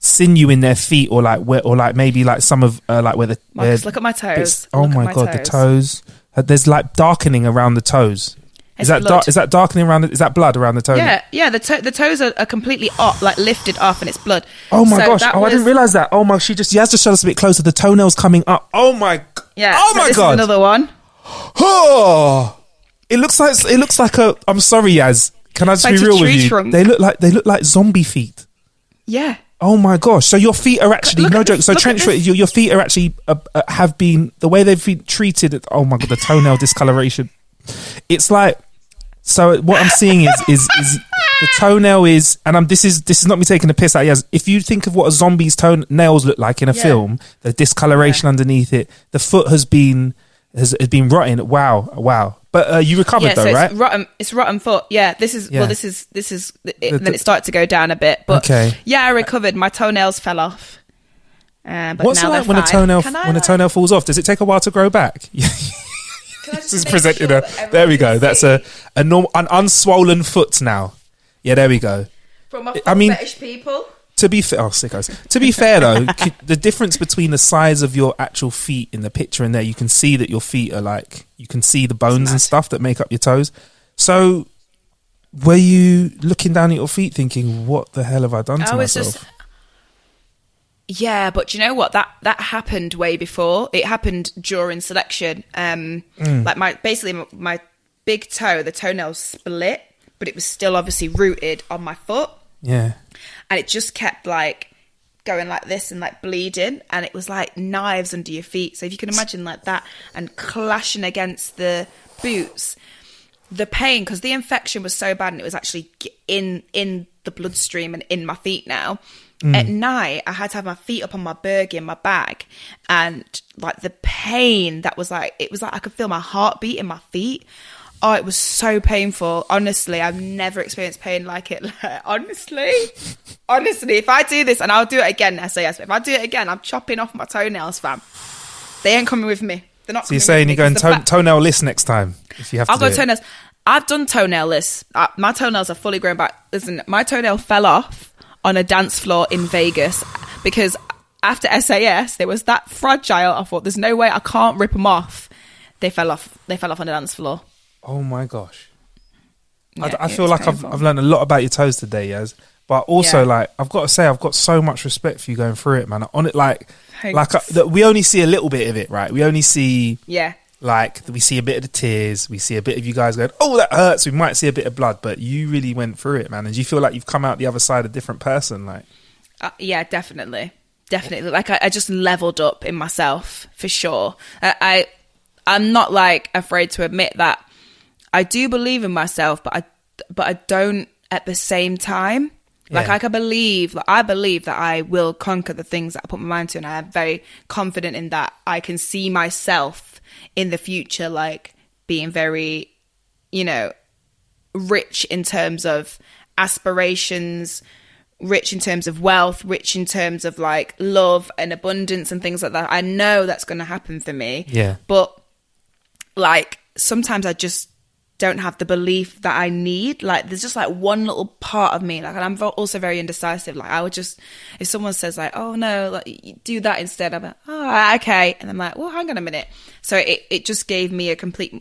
sinew in their feet, or like where, or like maybe like some of uh, like where the Marcus, where look at my toes. bits- oh my, my god, the toes. toes. Uh, There's like darkening around the toes. It's Is that blood. dark? Is that darkening around? The, is that blood around the toe? Yeah, yeah. The to- the toes are, are completely up, like lifted off, and it's blood. Oh my So gosh! Oh, I didn't realize that. Oh my! She just Yaz just showed us a bit closer. The toenails coming up. Oh my! Yeah. Oh so my this is god! another one. Oh, it looks like it looks like a. I'm sorry, Yaz. Can I just Like be real with you? trunk. They look like they look like zombie feet. Yeah. Oh my gosh! So your feet are actually Look no joke. this- So trench foot, your, your feet are actually uh, uh, have been the way they've been treated. Oh my god, the toenail discoloration. It's like so. What I'm seeing is is is the toenail is, and I'm this is this is not me taking a piss out. Yes, if you think of what a zombie's toenails look like in a Yeah. film, the discoloration underneath it, the foot has been has, has been rotting. Wow, wow. But uh, you recovered yeah, though, so right? it's rotten. It's rotten foot. Yeah, this is Yeah. well. This is this is. It, The- then it started to go down a bit, but Okay. yeah, I recovered. My toenails fell off. Uh, but What's it now like when a toenail when a toenail falls off? Does it take a while to grow back? can I this just is make presenting sure uh, a. There we go. That's see? a a normal an unswollen foot now. Yeah, there we go. from my I mean- fetish people. To be fair, oh, sickos. To be fair though, the difference between the size of your actual feet in the picture and there, you can see that your feet are like you can see the bones and stuff that make up your toes. So, were you looking down at your feet, thinking, "What the hell have I done to I was myself?" just yeah, but you know what that that happened way before. It happened during selection. Um, Mm. like my basically my, my big toe, the toenail split, but it was still obviously rooted on my foot, yeah, and it just kept like going like this and like bleeding, and it was like knives under your feet. So if you can imagine like that and clashing against the boots, the pain because the infection was so bad and it was actually in in the bloodstream and in my feet now. Mm. At night, I had to have my feet up on my burgie in my bag, and like the pain that was like it was like I could feel my heartbeat in my feet. Oh, it was so painful. Honestly, I've never experienced pain like it. honestly, honestly, if I do this and I'll do it again, SAS. But if I do it again, I'm chopping off my toenails, fam. They ain't coming with me. They're not. So you're saying you're going going 'cause the toe- fact- toenail list next time if you have I'll to go do it. toenails. I've done toenail lists. Uh, my toenails are fully grown back. Listen, my toenail fell off on a dance floor in Vegas because after SAS, they was that fragile. I thought, there's no way I can't rip them off. They fell off. They fell off on the dance floor. Oh my gosh. I, Yeah, I it feel like I've. I've learned a lot about your toes today, Yaz. But also, Yeah. like, I've got to say, I've got so much respect for you going through it, man. On it, like, Thanks. like that we only see a little bit of it, right? We only see, Yeah. Like, we see a bit of the tears. We see a bit of you guys going, "Oh, that hurts." We might see a bit of blood, but you really went through it, man. And you feel like you've come out the other side a different person? Like, Uh, yeah, definitely, definitely. Like I, I just leveled up in myself for sure. I, I, I'm not like afraid to admit that I do believe in myself, but I, but I don't at the same time. Like Yeah. I can believe, like I believe that I will conquer the things that I put my mind to, and I am very confident in that. I can see myself in the future, like being very, you know, rich in terms of aspirations, rich in terms of wealth, rich in terms of like love and abundance and things like that. I know that's going to happen for me. Yeah. But like sometimes I just don't have the belief that I need. Like there's just like one little part of me. Like and I'm also very indecisive. Like I would just if someone says like, "Oh no, like do that instead," I'm like, "Oh, okay," and I'm like, "Well, hang on a minute." So it it just gave me a complete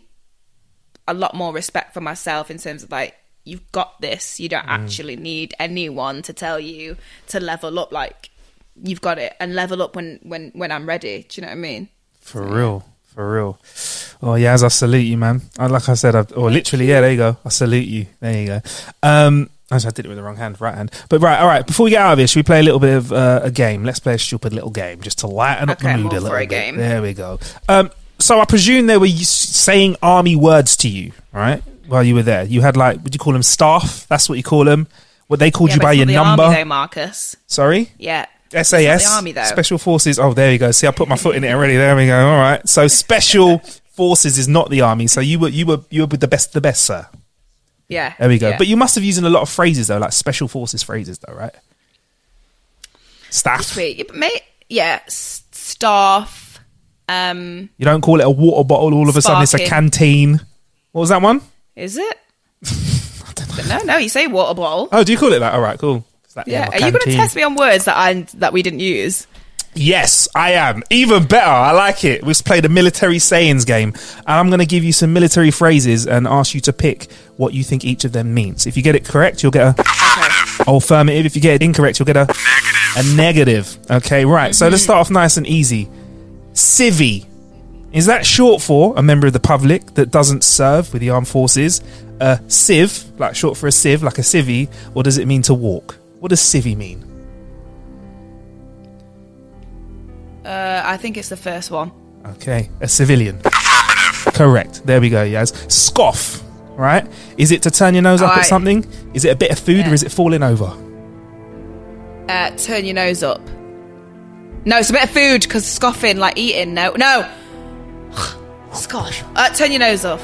a lot more respect for myself in terms of like you've got this you don't Mm. actually need anyone to tell you to level up like you've got it and level up when when when i'm ready do you know what i mean For real, for real. Oh yeah, as I salute you, man. Like I said, or literally, yeah, there you go. I salute you. There you go. Um, actually, I did it with the wrong hand, right hand. But right, all right. Before we get out of this, should we play a little bit of uh, a game? Let's play a stupid little game just to lighten up Okay, the mood a little for a bit. game. There we go. Um, so I presume they were saying army words to you, right? While you were there, you had like, would you call them staff? That's what you call them. What they called Yeah, you by your the number? army though marcus Sorry. yeah SAS, the army though Special Forces. Oh, there you go. See, I put my foot in it already. There we go. All right. So Special Forces is not the army. So you were you were you were with the best the best, sir. yeah There we go. yeah. But you must have used a lot of phrases though, like Special Forces phrases though, right? Staff. Sweet. Mate yeah s- staff um You don't call it a water bottle. All of a sudden, it's a canteen. What was that one? is it no no you say water bottle Oh, do you call it that? All right, cool. It's that- yeah are you going to test me on words that i that we didn't use Yes, I am. Even better. I like it. We've played a military sayings game. And I'm going to give you some military phrases and ask you to pick what you think each of them means. If you get it correct, you'll get a affirmative. If you get it incorrect, you'll get a negative. a negative. Okay, right. So let's mm-hmm. start off nice and easy. Civvy. Is that short for a member of the public that doesn't serve with the armed forces? A civ, like short for a civ, like a civvy, or does it mean to walk? What does civvy mean? uh i think it's the first one Okay, a civilian. Correct. There we go, Yaz. Scoff, right? Is it to turn your nose up at something? Is it a bit of food or is it falling over? uh, turn your nose up. No, it's a bit of food because scoffing, like eating. No, no. Scoff. Uh, turn your nose up.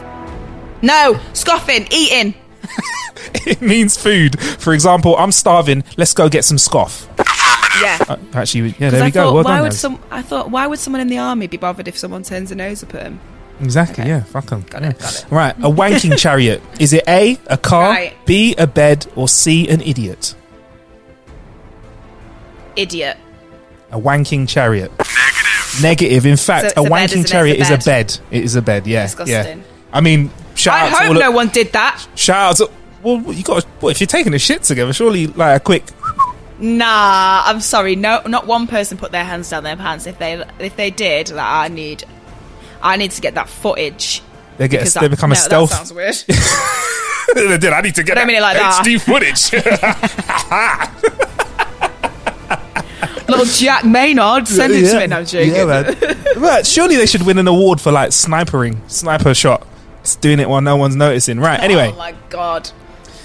No, scoffing, eating. it means food. For example, I'm starving. Let's go get some scoff. Yeah. Uh, actually, yeah, there I we go. thought, Well why done, would Yaz. some? I thought, why would someone in the army be bothered if someone turns their nose up at them? Exactly, yeah. Fuck them. Got it, got it. Right, a wanking chariot. Is it A, a car, Right. B, a bed, or C, an idiot? idiot. A wanking chariot. Negative. Negative. In fact, So a a wanking? It's chariot a is a bed. bed. It is a bed. Yeah. Disgusting. Yeah. I mean, shout I out to hope all no of, one did that. shout out to well, you got. Well, if you're taking a shit together, surely like a quick. Nah, I'm sorry. No, not one person put their hands down their pants. If they if they did, like, I need, I need to get that footage. They get. A, that- they become a no, stealth. That sounds weird. they did. I need to get I that mean it like that. HD footage. Little Jack Maynard, send it to me. No, I'm joking. Yeah, man. surely they should win an award for like snipering, sniper shot. It's doing it while no one's noticing. Right. Oh anyway, Oh my god.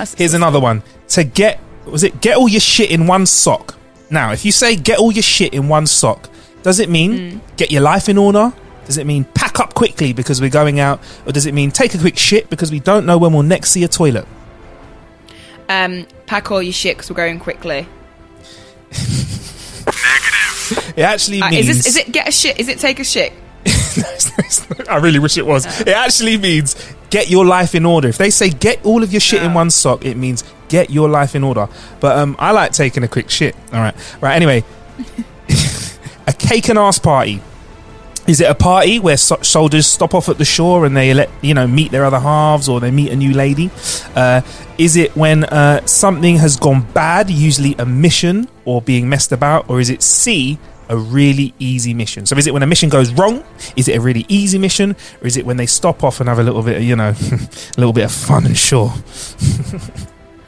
That's here's another one. To get was it get all your shit in one sock? Now, if you say get all your shit in one sock, does it mean Mm. get your life in order? Does it mean pack up quickly because we're going out, or does it mean take a quick shit because we don't know when we'll next see a toilet? Um, pack all your shit because we're going quickly. Negative. It actually Uh, means is this is it get a shit? Is it take a shit? I really wish it was. It actually means get your life in order. If they say get all of your shit in one sock, it means get your life in order. But um, I like taking a quick shit. All right, right. Anyway, a cake and ass party. Is it a party where so- soldiers stop off at the shore and they let you know meet their other halves or they meet a new lady? Uh, is it when uh, something has gone bad, usually a mission or being messed about, or is it C? A really easy mission. So, is it when a mission goes wrong? Is it a really easy mission, or is it when they stop off and have a little bit, of, you know, a little bit of fun and shore?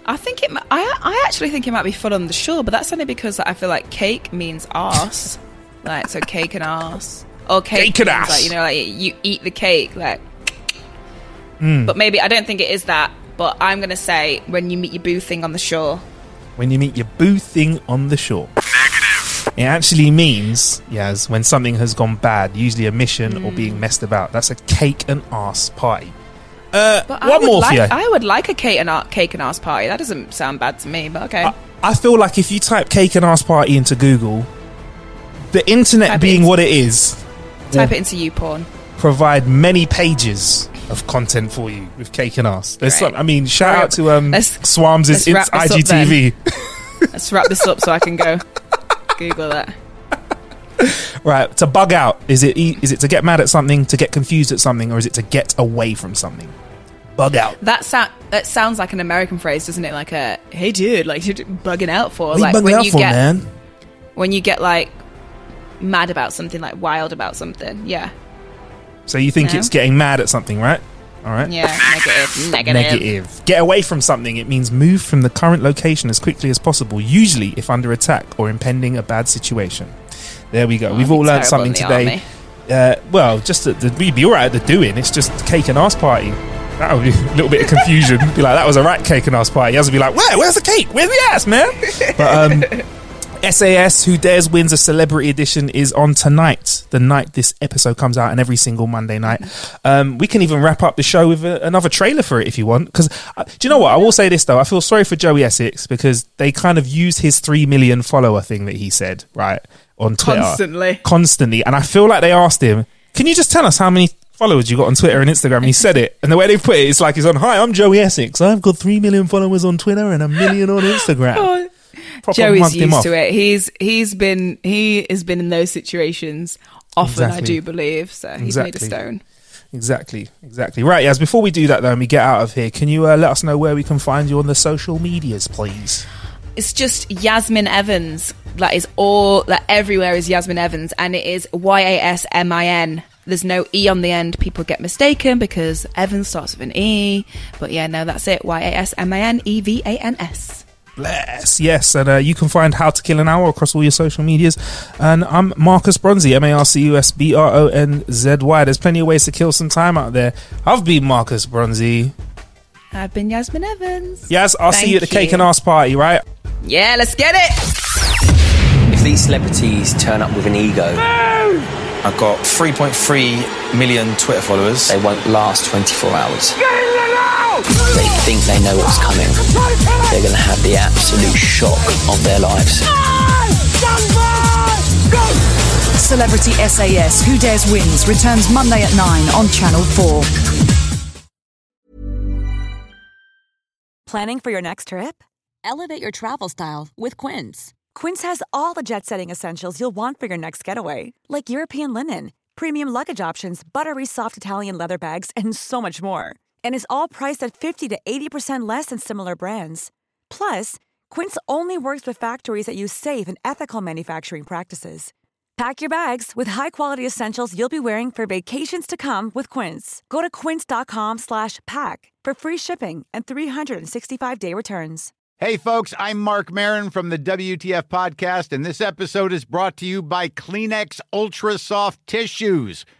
I think it. I I actually think it might be fun on the shore, but that's only because I feel like cake means arse, like so cake and arse, or cake, Cake and ass. Like you know, like you eat the cake, like. Mm. But maybe I don't think it is that. But I'm gonna say when you meet your boo thing on the shore. when you meet your boo thing on the shore. It actually means, yes, when something has gone bad, usually a mission or Hmm. being messed about. That's a cake and ass party. Uh, But I one more like, for you. I would like a cake and ar- cake and ass party. That doesn't sound bad to me, but okay. I feel like if you type cake and ass party into Google, the internet Type being into- what it is, Type it into you porn. provide many pages of content for you with cake and ass. There's Great. some, I mean, shout Hurry out to um, Let's- Swams' let's it's wrap this up IGTV. Let's wrap this up so I can go Google that. Right, to bug out, is it e- is it to get mad at something, to get confused at something, or is it to get away from something? Bug out. That sound that sounds like an American phrase, doesn't it? Like a hey dude, like you're bugging out for What are like you bugging when out you for, get man? when you get like mad about something, like wild about something. Yeah. So you think No. it's getting mad at something, right? All right. Yeah. Negative. Negative. Negative. Get away from something. It means move from the current location as quickly as possible, usually if under attack or impending a bad situation. There we go. Oh, We've all be learned something today. Uh, well, just that the, we'd be all right at the doing. It's just cake and ass party. That would be a little bit of confusion. be like, that was a rat cake and ass party. Has to be like, where? Where's the cake? Where's the ass, man? But um, SAS Who Dares Wins a Celebrity Edition is on tonight, the night this episode comes out, and every single Monday night. Um, we can even wrap up the show with a, another trailer for it if you want. Because uh, do you know what? I will say this though. I feel sorry for Joey Essex because they kind of used his three million follower thing that he said right on Twitter Constantly. constantly, and I feel like they asked him, "Can you just tell us how many?" Followers you got on Twitter and Instagram, and he said it. And the way they put it, it's like he's on. Hi, I'm Joey Essex. I've got three million followers on Twitter and a million on Instagram. Oh, Proper Joey's mugged used to it. He's he's been he has been in those situations often. I do believe so. He's made a stone. Exactly, exactly. Right, Yaz, before we do that though, and we get out of here, can you uh, let us know where we can find you on the social medias, please? It's just Yasmin Evans. That is all. That everywhere is Yasmin Evans, and it is Y A S M I N. There's no e on the end. People get mistaken because Evans starts with an e. But yeah, no, that's it. Y A S M I N E V A N S. Bless. Yes, and uh, you can find How to Kill an Hour across all your social medias. And I'm Marcus Bronzy, M A R C U S B R O N Z Y. There's plenty of ways to kill some time out there. I've been Marcus Bronzy. I've been Yasmin Evans. Yaz, I'll see you at the cake you. and ass party, right? Yeah, let's get it. If these celebrities turn up with an ego, I've got 3.3 million Twitter followers. they won't last 24 hours. They think they know what's coming. They're going to have the absolute shock of their lives. Celebrity SAS Who Dares Wins returns Monday at 9 on Channel 4. Planning for your next trip? Elevate your travel style with Quince. Quince has all the jet setting essentials you'll want for your next getaway, like European linen, premium luggage options, buttery soft Italian leather bags, and so much more. And is all priced at 50 to 80% less than similar brands. Plus, Quince only works with factories that use safe and ethical manufacturing practices. Pack your bags with high-quality essentials you'll be wearing for vacations to come with Quince. Go to quince.com/pack for free shipping and 365-day returns. Hey folks, I'm Marc Maron from the WTF podcast and this episode is brought to you by Kleenex Ultra Soft Tissues,